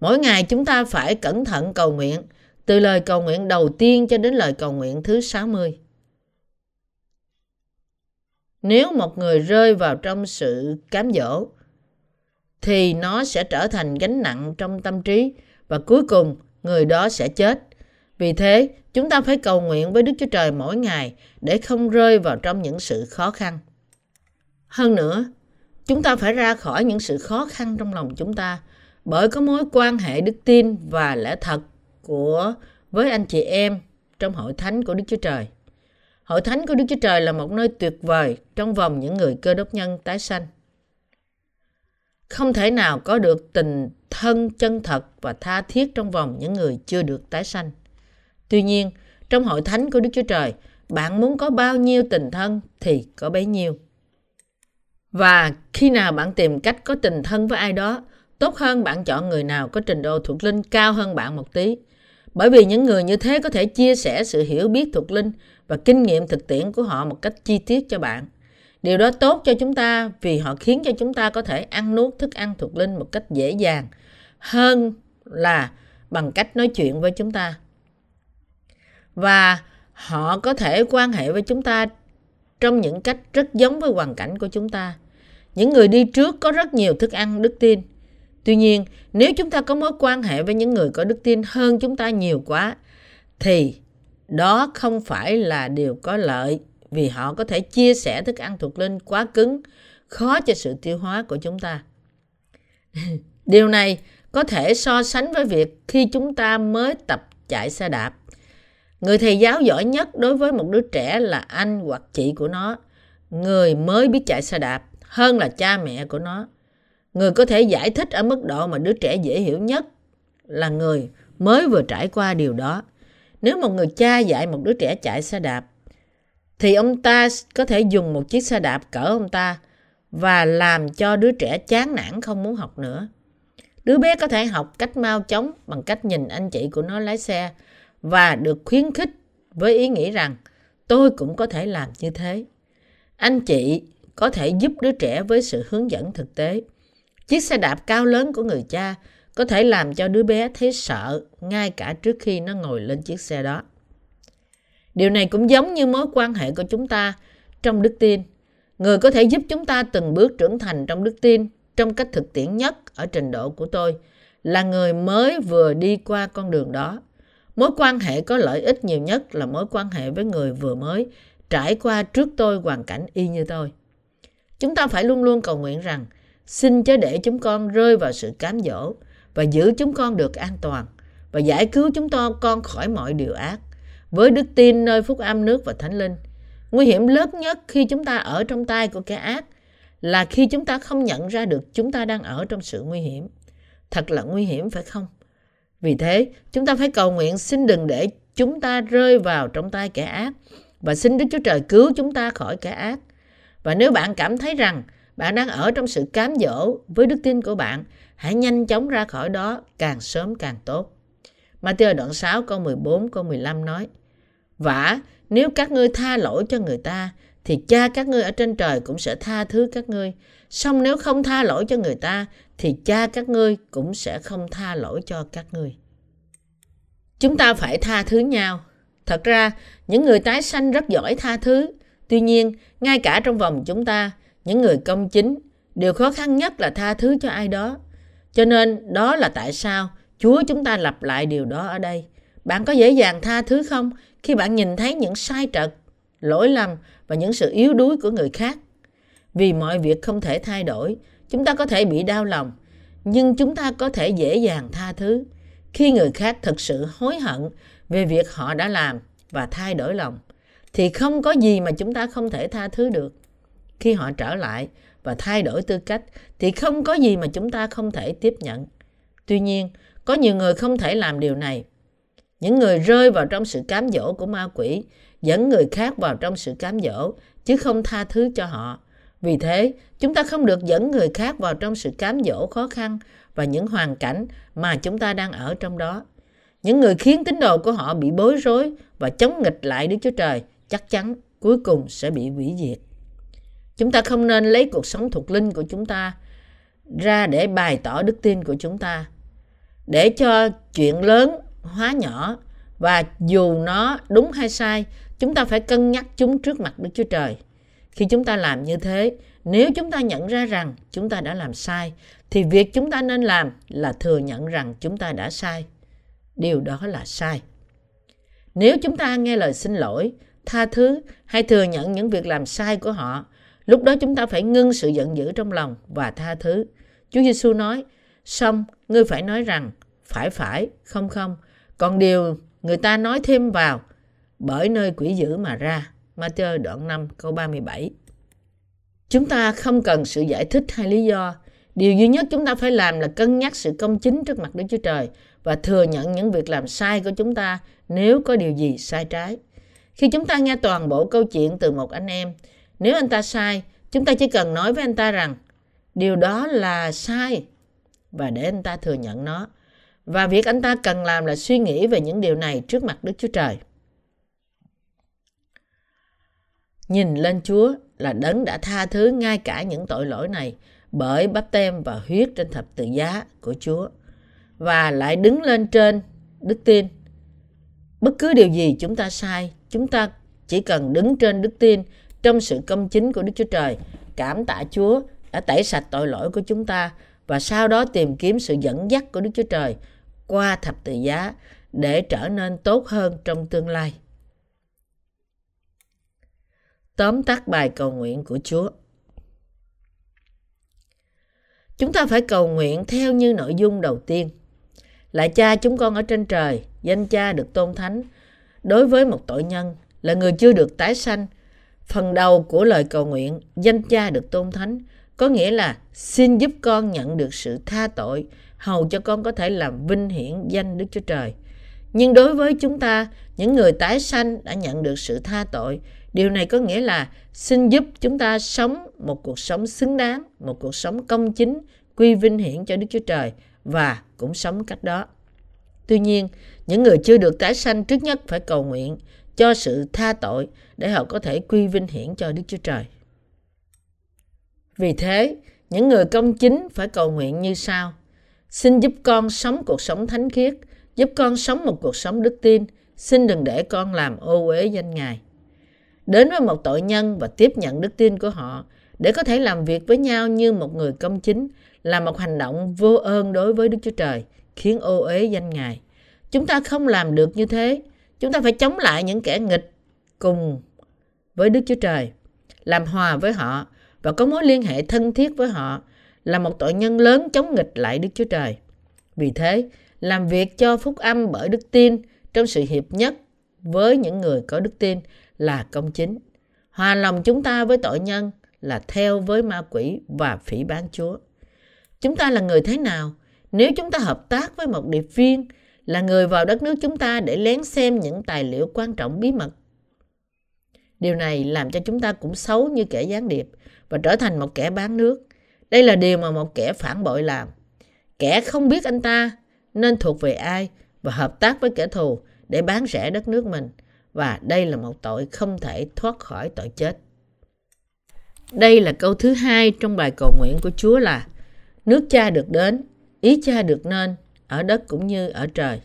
Mỗi ngày chúng ta phải cẩn thận cầu nguyện, từ lời cầu nguyện đầu tiên cho đến lời cầu nguyện thứ 60. Nếu một người rơi vào trong sự cám dỗ, thì nó sẽ trở thành gánh nặng trong tâm trí và cuối cùng người đó sẽ chết. Vì thế, chúng ta phải cầu nguyện với Đức Chúa Trời mỗi ngày để không rơi vào trong những sự khó khăn. Hơn nữa, chúng ta phải ra khỏi những sự khó khăn trong lòng chúng ta bởi có mối quan hệ đức tin và lẽ thật của với anh chị em trong hội thánh của Đức Chúa Trời. Hội thánh của Đức Chúa Trời là một nơi tuyệt vời trong vòng những người cơ đốc nhân tái sanh. Không thể nào có được tình thân chân thật và tha thiết trong vòng những người chưa được tái sanh. Tuy nhiên, trong hội thánh của Đức Chúa Trời, bạn muốn có bao nhiêu tình thân thì có bấy nhiêu. Và khi nào bạn tìm cách có tình thân với ai đó, tốt hơn bạn chọn người nào có trình độ thuộc linh cao hơn bạn một tí. Bởi vì những người như thế có thể chia sẻ sự hiểu biết thuộc linh và kinh nghiệm thực tiễn của họ một cách chi tiết cho bạn. Điều đó tốt cho chúng ta vì họ khiến cho chúng ta có thể ăn nuốt thức ăn thuộc linh một cách dễ dàng hơn là bằng cách nói chuyện với chúng ta. Và họ có thể quan hệ với chúng ta trong những cách rất giống với hoàn cảnh của chúng ta. Những người đi trước có rất nhiều thức ăn đức tin. Tuy nhiên, nếu chúng ta có mối quan hệ với những người có đức tin hơn chúng ta nhiều quá, thì đó không phải là điều có lợi vì họ có thể chia sẻ thức ăn thuộc linh quá cứng, khó cho sự tiêu hóa của chúng ta. Điều này có thể so sánh với việc khi chúng ta mới tập chạy xe đạp. Người thầy giáo giỏi nhất đối với một đứa trẻ là anh hoặc chị của nó, người mới biết chạy xe đạp hơn là cha mẹ của nó. Người có thể giải thích ở mức độ mà đứa trẻ dễ hiểu nhất là người mới vừa trải qua điều đó. Nếu một người cha dạy một đứa trẻ chạy xe đạp, thì ông ta có thể dùng một chiếc xe đạp cỡ ông ta và làm cho đứa trẻ chán nản không muốn học nữa. Đứa bé có thể học cách mau chóng bằng cách nhìn anh chị của nó lái xe và được khuyến khích với ý nghĩ rằng, tôi cũng có thể làm như thế. Anh chị có thể giúp đứa trẻ với sự hướng dẫn thực tế. Chiếc xe đạp cao lớn của người cha có thể làm cho đứa bé thấy sợ ngay cả trước khi nó ngồi lên chiếc xe đó. Điều này cũng giống như mối quan hệ của chúng ta trong đức tin. Người có thể giúp chúng ta từng bước trưởng thành trong đức tin, trong cách thực tiễn nhất ở trình độ của tôi, là người mới vừa đi qua con đường đó. Mối quan hệ có lợi ích nhiều nhất là mối quan hệ với người vừa mới trải qua trước tôi hoàn cảnh y như tôi. Chúng ta phải luôn luôn cầu nguyện rằng, xin chớ để chúng con rơi vào sự cám dỗ và giữ chúng con được an toàn và giải cứu chúng con khỏi mọi điều ác. Với đức tin nơi phúc âm nước và thánh linh, nguy hiểm lớn nhất khi chúng ta ở trong tay của kẻ ác là khi chúng ta không nhận ra được chúng ta đang ở trong sự nguy hiểm. Thật là nguy hiểm phải không? Vì thế, chúng ta phải cầu nguyện xin đừng để chúng ta rơi vào trong tay kẻ ác và xin Đức Chúa Trời cứu chúng ta khỏi kẻ ác. Và nếu bạn cảm thấy rằng bạn đang ở trong sự cám dỗ với đức tin của bạn, hãy nhanh chóng ra khỏi đó càng sớm càng tốt. Matthew đoạn 6 câu 14 câu 15 nói Vả, nếu các ngươi tha lỗi cho người ta, thì cha các ngươi ở trên trời cũng sẽ tha thứ các ngươi. Xong nếu không tha lỗi cho người ta, thì cha các ngươi cũng sẽ không tha lỗi cho các ngươi. Chúng ta phải tha thứ nhau. Thật ra, những người tái sanh rất giỏi tha thứ. Tuy nhiên, ngay cả trong vòng chúng ta, những người công chính, điều khó khăn nhất là tha thứ cho ai đó. Cho nên, đó là tại sao Chúa chúng ta lặp lại điều đó ở đây. Bạn có dễ dàng tha thứ không khi bạn nhìn thấy những sai trật, lỗi lầm và những sự yếu đuối của người khác? Vì mọi việc không thể thay đổi, chúng ta có thể bị đau lòng, nhưng chúng ta có thể dễ dàng tha thứ. Khi người khác thực sự hối hận về việc họ đã làm và thay đổi lòng thì không có gì mà chúng ta không thể tha thứ được. Khi họ trở lại và thay đổi tư cách thì không có gì mà chúng ta không thể tiếp nhận. Tuy nhiên có nhiều người không thể làm điều này những người rơi vào trong sự cám dỗ của ma quỷ dẫn người khác vào trong sự cám dỗ, chứ không tha thứ cho họ vì thế, chúng ta không được dẫn người khác vào trong sự cám dỗ khó khăn và những hoàn cảnh mà chúng ta đang ở trong đó những người khiến tín đồ của họ bị bối rối và chống nghịch lại Đức Chúa Trời chắc chắn cuối cùng sẽ bị hủy diệt. Chúng ta không nên lấy cuộc sống thuộc linh của chúng ta ra để bày tỏ đức tin của chúng ta. Để cho chuyện lớn hóa nhỏ và dù nó đúng hay sai, chúng ta phải cân nhắc chúng trước mặt Đức Chúa Trời. Khi chúng ta làm như thế, nếu chúng ta nhận ra rằng chúng ta đã làm sai, thì việc chúng ta nên làm là thừa nhận rằng chúng ta đã sai. Điều đó là sai. Nếu chúng ta nghe lời xin lỗi, tha thứ hay thừa nhận những việc làm sai của họ, lúc đó chúng ta phải ngưng sự giận dữ trong lòng và tha thứ. Chúa Giêsu nói, xong ngươi phải nói rằng phải phải, không không. Còn điều người ta nói thêm vào bởi nơi quỷ dữ mà ra. Matthew đoạn 5 câu 37 Chúng ta không cần sự giải thích hay lý do. Điều duy nhất chúng ta phải làm là cân nhắc sự công chính trước mặt Đức Chúa Trời và thừa nhận những việc làm sai của chúng ta nếu có điều gì sai trái. Khi chúng ta nghe toàn bộ câu chuyện từ một anh em, nếu anh ta sai, chúng ta chỉ cần nói với anh ta rằng điều đó là sai và để anh ta thừa nhận nó. Và việc anh ta cần làm là suy nghĩ về những điều này trước mặt Đức Chúa Trời. Nhìn lên Chúa là đấng đã tha thứ ngay cả những tội lỗi này bởi bắp tem và huyết trên thập tự giá của Chúa và lại đứng lên trên đức tin. Bất cứ điều gì chúng ta sai, chúng ta chỉ cần đứng trên đức tin trong sự công chính của Đức Chúa Trời, cảm tạ Chúa đã tẩy sạch tội lỗi của chúng ta và sau đó tìm kiếm sự dẫn dắt của Đức Chúa Trời qua thập tự giá để trở nên tốt hơn trong tương lai. Tóm tắt bài cầu nguyện của Chúa. Chúng ta phải cầu nguyện theo như nội dung đầu tiên. Lại cha chúng con ở trên trời, danh cha được tôn thánh. Đối với một tội nhân là người chưa được tái sanh, phần đầu của lời cầu nguyện danh cha được tôn thánh có nghĩa là xin giúp con nhận được sự tha tội hầu cho con có thể làm vinh hiển danh Đức Chúa Trời. Nhưng đối với chúng ta, những người tái sanh đã nhận được sự tha tội, điều này có nghĩa là xin giúp chúng ta sống một cuộc sống xứng đáng, một cuộc sống công chính, quy vinh hiển cho Đức Chúa Trời và cũng sống cách đó. Tuy nhiên, những người chưa được tái sanh trước nhất phải cầu nguyện cho sự tha tội để họ có thể quy vinh hiển cho Đức Chúa Trời. Vì thế, những người công chính phải cầu nguyện như sau. Xin giúp con sống cuộc sống thánh khiết, giúp con sống một cuộc sống đức tin. Xin đừng để con làm ô uế danh Ngài. Đến với một tội nhân và tiếp nhận đức tin của họ để có thể làm việc với nhau như một người công chính là một hành động vô ơn đối với Đức Chúa Trời, khiến ô uế danh Ngài. Chúng ta không làm được như thế. Chúng ta phải chống lại những kẻ nghịch cùng với Đức Chúa Trời, làm hòa với họ và có mối liên hệ thân thiết với họ là một tội nhân lớn chống nghịch lại Đức Chúa Trời. Vì thế, làm việc cho phúc âm bởi đức tin trong sự hiệp nhất với những người có đức tin là công chính. Hòa lòng chúng ta với tội nhân là theo với ma quỷ và phỉ bán Chúa. Chúng ta là người thế nào? Nếu chúng ta hợp tác với một điệp viên là người vào đất nước chúng ta để lén xem những tài liệu quan trọng bí mật. Điều này làm cho chúng ta cũng xấu như kẻ gián điệp và trở thành một kẻ bán nước. Đây là điều mà một kẻ phản bội làm. Kẻ không biết anh ta nên thuộc về ai và hợp tác với kẻ thù để bán rẻ đất nước mình. Và đây là một tội không thể thoát khỏi tội chết. Đây là câu thứ hai trong bài cầu nguyện của Chúa là Nước cha được đến, ý cha được nên, ở đất cũng như ở trời.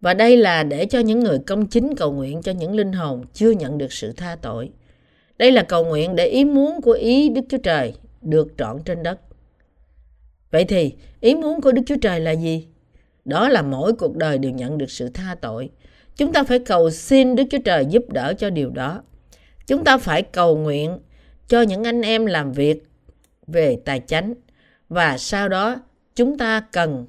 Và đây là để cho những người công chính cầu nguyện cho những linh hồn chưa nhận được sự tha tội. Đây là cầu nguyện để ý muốn của ý Đức Chúa Trời được trọn trên đất. Vậy thì ý muốn của Đức Chúa Trời là gì? Đó là mỗi cuộc đời đều nhận được sự tha tội. Chúng ta phải cầu xin Đức Chúa Trời giúp đỡ cho điều đó. Chúng ta phải cầu nguyện cho những anh em làm việc về tài chánh và sau đó chúng ta cần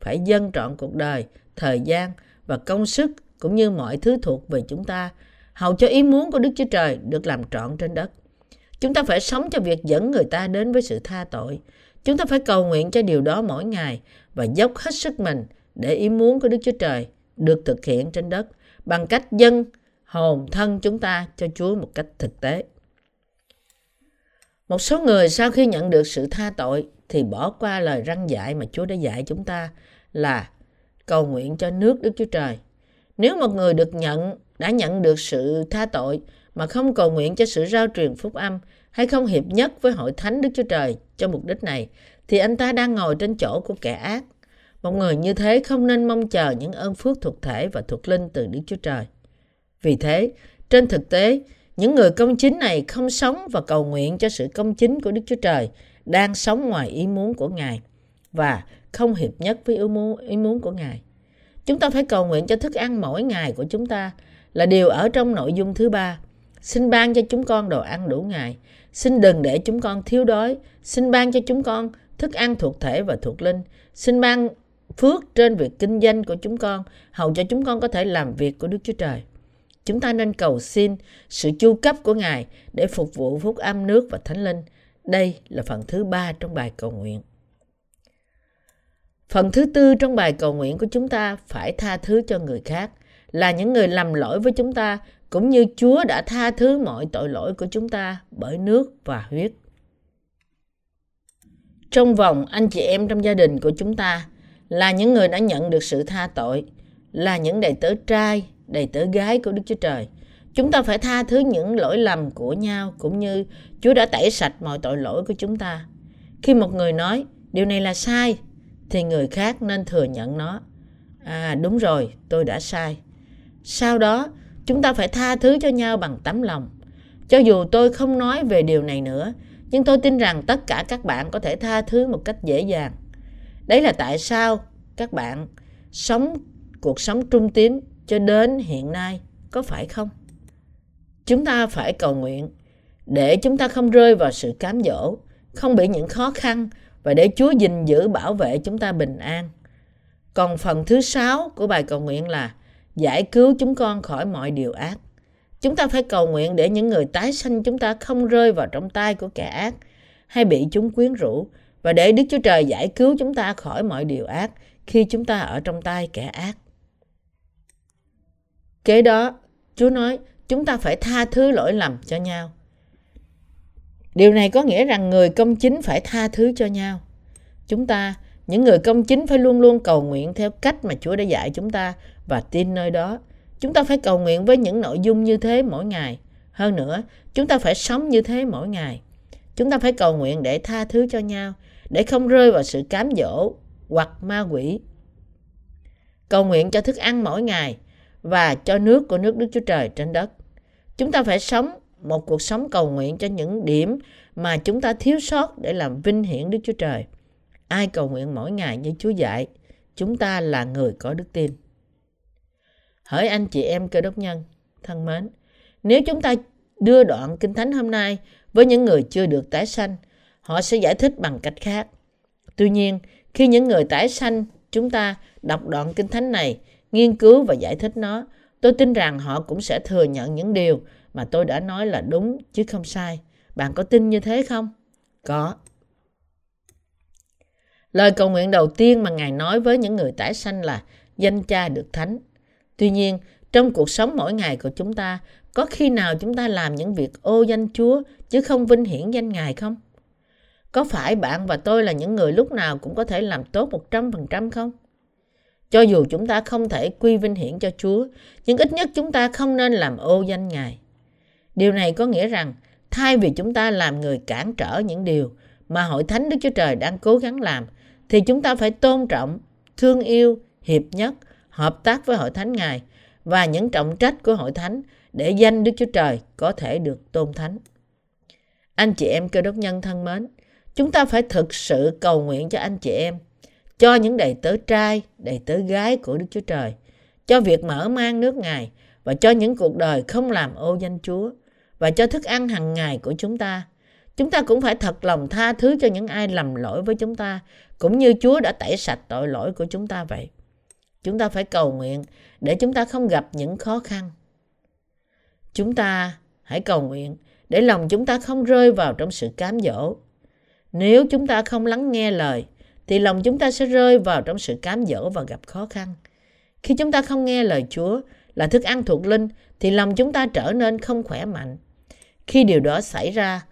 phải dâng trọn cuộc đời, thời gian và công sức cũng như mọi thứ thuộc về chúng ta hầu cho ý muốn của Đức Chúa Trời được làm trọn trên đất. Chúng ta phải sống cho việc dẫn người ta đến với sự tha tội. Chúng ta phải cầu nguyện cho điều đó mỗi ngày và dốc hết sức mình để ý muốn của Đức Chúa Trời được thực hiện trên đất bằng cách dâng hồn thân chúng ta cho Chúa một cách thực tế. Một số người sau khi nhận được sự tha tội thì bỏ qua lời răng dạy mà Chúa đã dạy chúng ta là cầu nguyện cho nước Đức Chúa Trời. Nếu một người được nhận, đã nhận được sự tha tội mà không cầu nguyện cho sự rao truyền phúc âm hay không hiệp nhất với hội thánh Đức Chúa Trời cho mục đích này, thì anh ta đang ngồi trên chỗ của kẻ ác. Một người như thế không nên mong chờ những ơn phước thuộc thể và thuộc linh từ Đức Chúa Trời. Vì thế, trên thực tế, những người công chính này không sống và cầu nguyện cho sự công chính của Đức Chúa Trời đang sống ngoài ý muốn của Ngài và không hiệp nhất với ý muốn, ý muốn của Ngài. Chúng ta phải cầu nguyện cho thức ăn mỗi ngày của chúng ta là điều ở trong nội dung thứ ba. Xin ban cho chúng con đồ ăn đủ ngày. Xin đừng để chúng con thiếu đói. Xin ban cho chúng con thức ăn thuộc thể và thuộc linh. Xin ban phước trên việc kinh doanh của chúng con, hầu cho chúng con có thể làm việc của Đức Chúa Trời. Chúng ta nên cầu xin sự chu cấp của Ngài để phục vụ phúc âm nước và thánh linh. Đây là phần thứ ba trong bài cầu nguyện. Phần thứ tư trong bài cầu nguyện của chúng ta phải tha thứ cho người khác, là những người làm lỗi với chúng ta, cũng như Chúa đã tha thứ mọi tội lỗi của chúng ta bởi nước và huyết. Trong vòng anh chị em trong gia đình của chúng ta là những người đã nhận được sự tha tội, là những đầy tớ trai, đầy tớ gái của Đức Chúa Trời. Chúng ta phải tha thứ những lỗi lầm của nhau cũng như Chúa đã tẩy sạch mọi tội lỗi của chúng ta. Khi một người nói điều này là sai thì người khác nên thừa nhận nó. À đúng rồi, tôi đã sai. Sau đó, chúng ta phải tha thứ cho nhau bằng tấm lòng. Cho dù tôi không nói về điều này nữa, nhưng tôi tin rằng tất cả các bạn có thể tha thứ một cách dễ dàng. Đấy là tại sao các bạn sống cuộc sống trung tín cho đến hiện nay, có phải không? Chúng ta phải cầu nguyện để chúng ta không rơi vào sự cám dỗ, không bị những khó khăn và để Chúa gìn giữ bảo vệ chúng ta bình an. Còn phần thứ sáu của bài cầu nguyện là giải cứu chúng con khỏi mọi điều ác. Chúng ta phải cầu nguyện để những người tái sanh chúng ta không rơi vào trong tay của kẻ ác hay bị chúng quyến rũ và để Đức Chúa Trời giải cứu chúng ta khỏi mọi điều ác khi chúng ta ở trong tay kẻ ác. Kế đó, Chúa nói chúng ta phải tha thứ lỗi lầm cho nhau. Điều này có nghĩa rằng người công chính phải tha thứ cho nhau. Chúng ta, những người công chính phải luôn luôn cầu nguyện theo cách mà Chúa đã dạy chúng ta và tin nơi đó. Chúng ta phải cầu nguyện với những nội dung như thế mỗi ngày. Hơn nữa, chúng ta phải sống như thế mỗi ngày. Chúng ta phải cầu nguyện để tha thứ cho nhau, để không rơi vào sự cám dỗ hoặc ma quỷ. Cầu nguyện cho thức ăn mỗi ngày và cho nước của nước Đức Chúa Trời trên đất. Chúng ta phải sống một cuộc sống cầu nguyện cho những điểm mà chúng ta thiếu sót để làm vinh hiển Đức Chúa Trời. Ai cầu nguyện mỗi ngày như Chúa dạy, chúng ta là người có đức tin. Hỡi anh chị em cơ đốc nhân, thân mến, nếu chúng ta đưa đoạn Kinh Thánh hôm nay với những người chưa được tái sanh, họ sẽ giải thích bằng cách khác. Tuy nhiên, khi những người tái sanh chúng ta đọc đoạn Kinh Thánh này, nghiên cứu và giải thích nó, tôi tin rằng họ cũng sẽ thừa nhận những điều mà tôi đã nói là đúng chứ không sai. Bạn có tin như thế không? Có. Lời cầu nguyện đầu tiên mà Ngài nói với những người tái sanh là danh cha được thánh. Tuy nhiên, trong cuộc sống mỗi ngày của chúng ta, có khi nào chúng ta làm những việc ô danh Chúa chứ không vinh hiển danh Ngài không? Có phải bạn và tôi là những người lúc nào cũng có thể làm tốt 100% không? Cho dù chúng ta không thể quy vinh hiển cho Chúa, nhưng ít nhất chúng ta không nên làm ô danh Ngài. Điều này có nghĩa rằng, thay vì chúng ta làm người cản trở những điều mà Hội Thánh Đức Chúa Trời đang cố gắng làm, thì chúng ta phải tôn trọng, thương yêu, hiệp nhất, hợp tác với Hội Thánh Ngài và những trọng trách của Hội Thánh để danh Đức Chúa Trời có thể được tôn thánh. Anh chị em cơ đốc nhân thân mến, chúng ta phải thực sự cầu nguyện cho anh chị em, cho những đầy tớ trai, đầy tớ gái của Đức Chúa Trời, cho việc mở mang nước Ngài và cho những cuộc đời không làm ô danh Chúa và cho thức ăn hàng ngày của chúng ta. Chúng ta cũng phải thật lòng tha thứ cho những ai lầm lỗi với chúng ta, cũng như Chúa đã tẩy sạch tội lỗi của chúng ta vậy. Chúng ta phải cầu nguyện để chúng ta không gặp những khó khăn. Chúng ta hãy cầu nguyện để lòng chúng ta không rơi vào trong sự cám dỗ. Nếu chúng ta không lắng nghe lời, thì lòng chúng ta sẽ rơi vào trong sự cám dỗ và gặp khó khăn. Khi chúng ta không nghe lời Chúa là thức ăn thuộc linh, thì lòng chúng ta trở nên không khỏe mạnh. Khi điều đó xảy ra,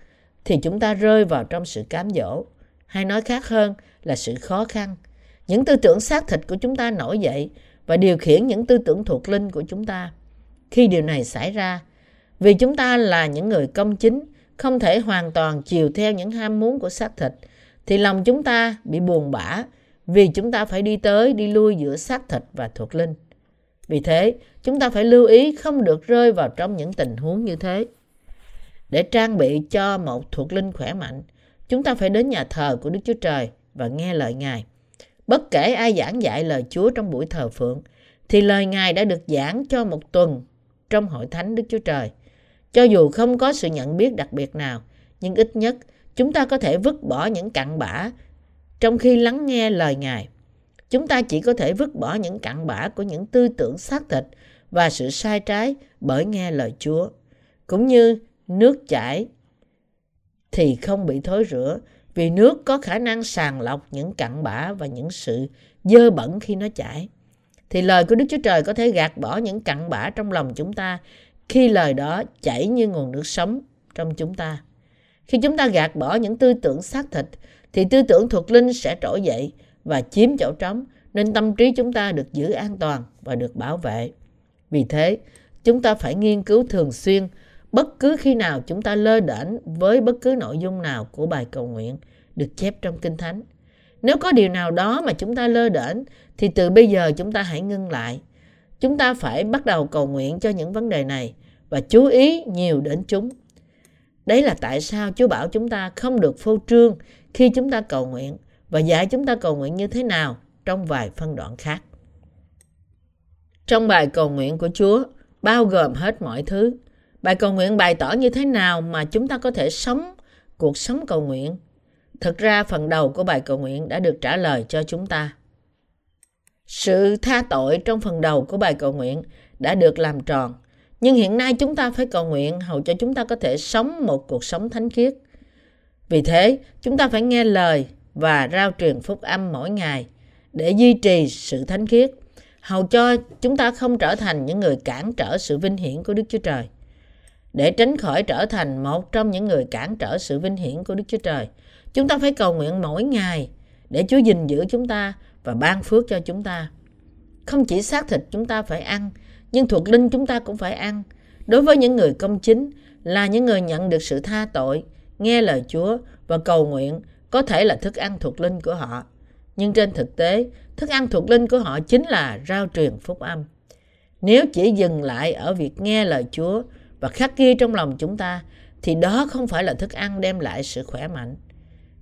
thì chúng ta rơi vào trong sự cám dỗ. Hay nói khác hơn là sự khó khăn. Những tư tưởng xác thịt của chúng ta nổi dậy và điều khiển những tư tưởng thuộc linh của chúng ta. Khi điều này xảy ra, vì chúng ta là những người công chính, không thể hoàn toàn chiều theo những ham muốn của xác thịt, thì lòng chúng ta bị buồn bã vì chúng ta phải đi tới đi lui giữa xác thịt và thuộc linh. Vì thế, chúng ta phải lưu ý không được rơi vào trong những tình huống như thế. Để trang bị cho một thuộc linh khỏe mạnh, chúng ta phải đến nhà thờ của Đức Chúa Trời và nghe lời Ngài. Bất kể ai giảng dạy lời Chúa trong buổi thờ phượng, thì lời Ngài đã được giảng cho một tuần trong hội thánh Đức Chúa Trời. Cho dù không có sự nhận biết đặc biệt nào, nhưng ít nhất chúng ta có thể vứt bỏ những cặn bã trong khi lắng nghe lời Ngài. Chúng ta chỉ có thể vứt bỏ những cặn bã của những tư tưởng xác thịt và sự sai trái bởi nghe lời Chúa. Cũng như nước chảy thì không bị thối rữa vì nước có khả năng sàng lọc những cặn bã và những sự dơ bẩn khi nó chảy. Thì lời của Đức Chúa Trời có thể gạt bỏ những cặn bã trong lòng chúng ta khi lời đó chảy như nguồn nước sống trong chúng ta. Khi chúng ta gạt bỏ những tư tưởng xác thịt, thì tư tưởng thuộc linh sẽ trỗi dậy và chiếm chỗ trống, nên tâm trí chúng ta được giữ an toàn và được bảo vệ. Vì thế, chúng ta phải nghiên cứu thường xuyên bất cứ khi nào chúng ta lơ đễnh với bất cứ nội dung nào của bài cầu nguyện được chép trong Kinh Thánh. Nếu có điều nào đó mà chúng ta lơ đễnh, thì từ bây giờ chúng ta hãy ngưng lại. Chúng ta phải bắt đầu cầu nguyện cho những vấn đề này và chú ý nhiều đến chúng. Đấy là tại sao Chúa bảo chúng ta không được phô trương khi chúng ta cầu nguyện và dạy chúng ta cầu nguyện như thế nào trong vài phân đoạn khác. Trong bài cầu nguyện của Chúa, bao gồm hết mọi thứ. Bài cầu nguyện bày tỏ như thế nào mà chúng ta có thể sống cuộc sống cầu nguyện. Thực ra phần đầu của bài cầu nguyện đã được trả lời cho chúng ta. Sự tha tội trong phần đầu của bài cầu nguyện đã được làm tròn nhưng hiện nay chúng ta phải cầu nguyện hầu cho chúng ta có thể sống một cuộc sống thánh khiết. Vì thế, chúng ta phải nghe lời và rao truyền phúc âm mỗi ngày để duy trì sự thánh khiết, hầu cho chúng ta không trở thành những người cản trở sự vinh hiển của Đức Chúa Trời. Để tránh khỏi trở thành một trong những người cản trở sự vinh hiển của Đức Chúa Trời, chúng ta phải cầu nguyện mỗi ngày để Chúa gìn giữ chúng ta và ban phước cho chúng ta. Không chỉ xác thịt chúng ta phải ăn, nhưng thuộc linh chúng ta cũng phải ăn. Đối với những người công chính là những người nhận được sự tha tội, nghe lời Chúa và cầu nguyện có thể là thức ăn thuộc linh của họ. Nhưng trên thực tế, thức ăn thuộc linh của họ chính là rao truyền phúc âm. Nếu chỉ dừng lại ở việc nghe lời Chúa và khắc ghi trong lòng chúng ta, thì đó không phải là thức ăn đem lại sự khỏe mạnh.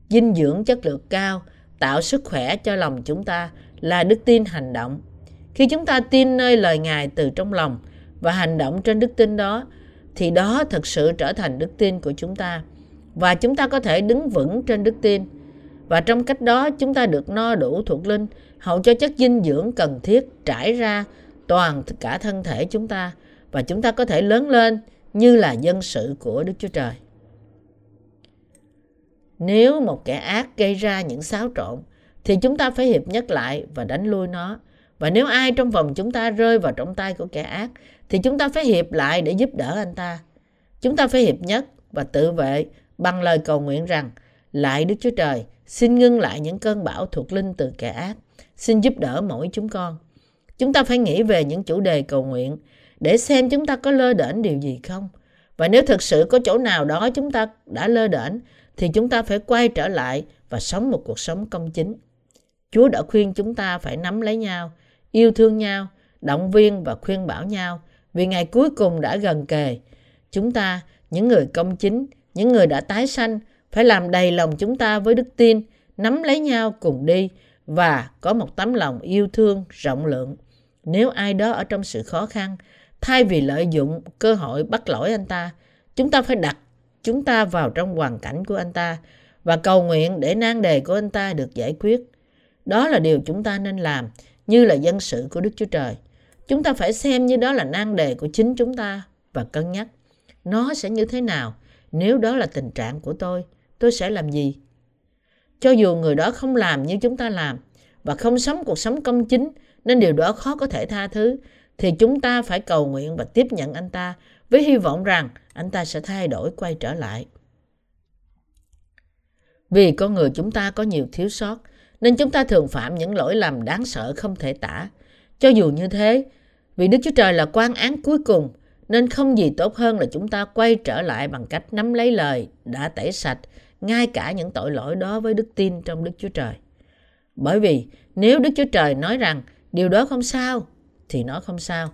Dinh dưỡng chất lượng cao, tạo sức khỏe cho lòng chúng ta là đức tin hành động. Khi chúng ta tin nơi lời Ngài từ trong lòng và hành động trên đức tin đó, thì đó thực sự trở thành đức tin của chúng ta và chúng ta có thể đứng vững trên đức tin và trong cách đó, chúng ta được no đủ thuộc linh hậu cho chất dinh dưỡng cần thiết trải ra toàn cả thân thể chúng ta và chúng ta có thể lớn lên như là dân sự của Đức Chúa Trời. Nếu một kẻ ác gây ra những xáo trộn, thì chúng ta phải hiệp nhất lại và đánh lui nó. Và nếu ai trong vòng chúng ta rơi vào trong tay của kẻ ác, thì chúng ta phải hiệp lại để giúp đỡ anh ta. Chúng ta phải hiệp nhất và tự vệ bằng lời cầu nguyện rằng, lại Đức Chúa Trời, xin ngưng lại những cơn bão thuộc linh từ kẻ ác. Xin giúp đỡ mỗi chúng con. Chúng ta phải nghĩ về những chủ đề cầu nguyện để xem chúng ta có lơ đễnh điều gì không. Và nếu thực sự có chỗ nào đó chúng ta đã lơ đễnh thì chúng ta phải quay trở lại và sống một cuộc sống công chính. Chúa đã khuyên chúng ta phải nắm lấy nhau, yêu thương nhau, động viên và khuyên bảo nhau vì ngày cuối cùng đã gần kề. Chúng ta, những người công chính, những người đã tái sanh, phải làm đầy lòng chúng ta với đức tin, nắm lấy nhau cùng đi và có một tấm lòng yêu thương rộng lượng. Nếu ai đó ở trong sự khó khăn, thay vì lợi dụng cơ hội bắt lỗi anh ta, chúng ta phải đặt chúng ta vào trong hoàn cảnh của anh ta và cầu nguyện để nan đề của anh ta được giải quyết. Đó là điều chúng ta nên làm như là dân sự của Đức Chúa Trời. Chúng ta phải xem như đó là nan đề của chính chúng ta và cân nhắc nó sẽ như thế nào nếu đó là tình trạng của tôi tôi sẽ làm gì cho dù người đó không làm như chúng ta làm và không sống cuộc sống công chính nên điều đó khó có thể tha thứ thì chúng ta phải cầu nguyện và tiếp nhận anh ta với hy vọng rằng anh ta sẽ thay đổi quay trở lại vì con người chúng ta có nhiều thiếu sót nên chúng ta thường phạm những lỗi lầm đáng sợ không thể tả cho dù như thế vì đức chúa trời là quan án cuối cùng nên không gì tốt hơn là chúng ta quay trở lại bằng cách nắm lấy lời đã tẩy sạch ngay cả những tội lỗi đó với đức tin trong Đức Chúa Trời. Bởi vì nếu Đức Chúa Trời nói rằng điều đó không sao, thì nó không sao.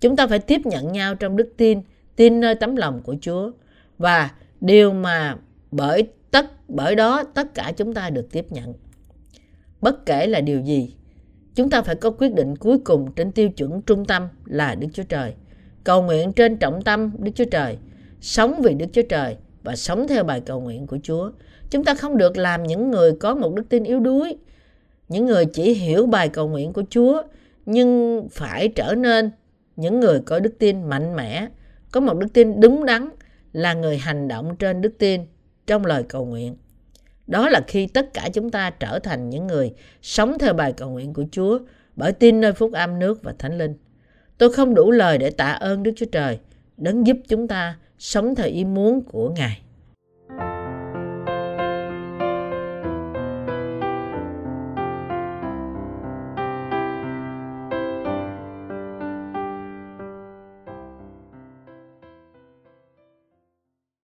Chúng ta phải tiếp nhận nhau trong đức tin, tin nơi tấm lòng của Chúa. Và điều mà bởi tất bởi đó tất cả chúng ta được tiếp nhận. Bất kể là điều gì, chúng ta phải có quyết định cuối cùng trên tiêu chuẩn trung tâm là Đức Chúa Trời. Cầu nguyện trên trọng tâm Đức Chúa Trời, sống vì Đức Chúa Trời và sống theo bài cầu nguyện của Chúa. Chúng ta không được làm những người có một đức tin yếu đuối, những người chỉ hiểu bài cầu nguyện của Chúa nhưng phải trở nên những người có đức tin mạnh mẽ, có một đức tin đúng đắn là người hành động trên đức tin trong lời cầu nguyện. Đó là khi tất cả chúng ta trở thành những người sống theo bài cầu nguyện của Chúa bởi tin nơi phúc âm nước và thánh linh. Tôi không đủ lời để tạ ơn Đức Chúa Trời, đấng giúp chúng ta sống theo ý muốn của Ngài.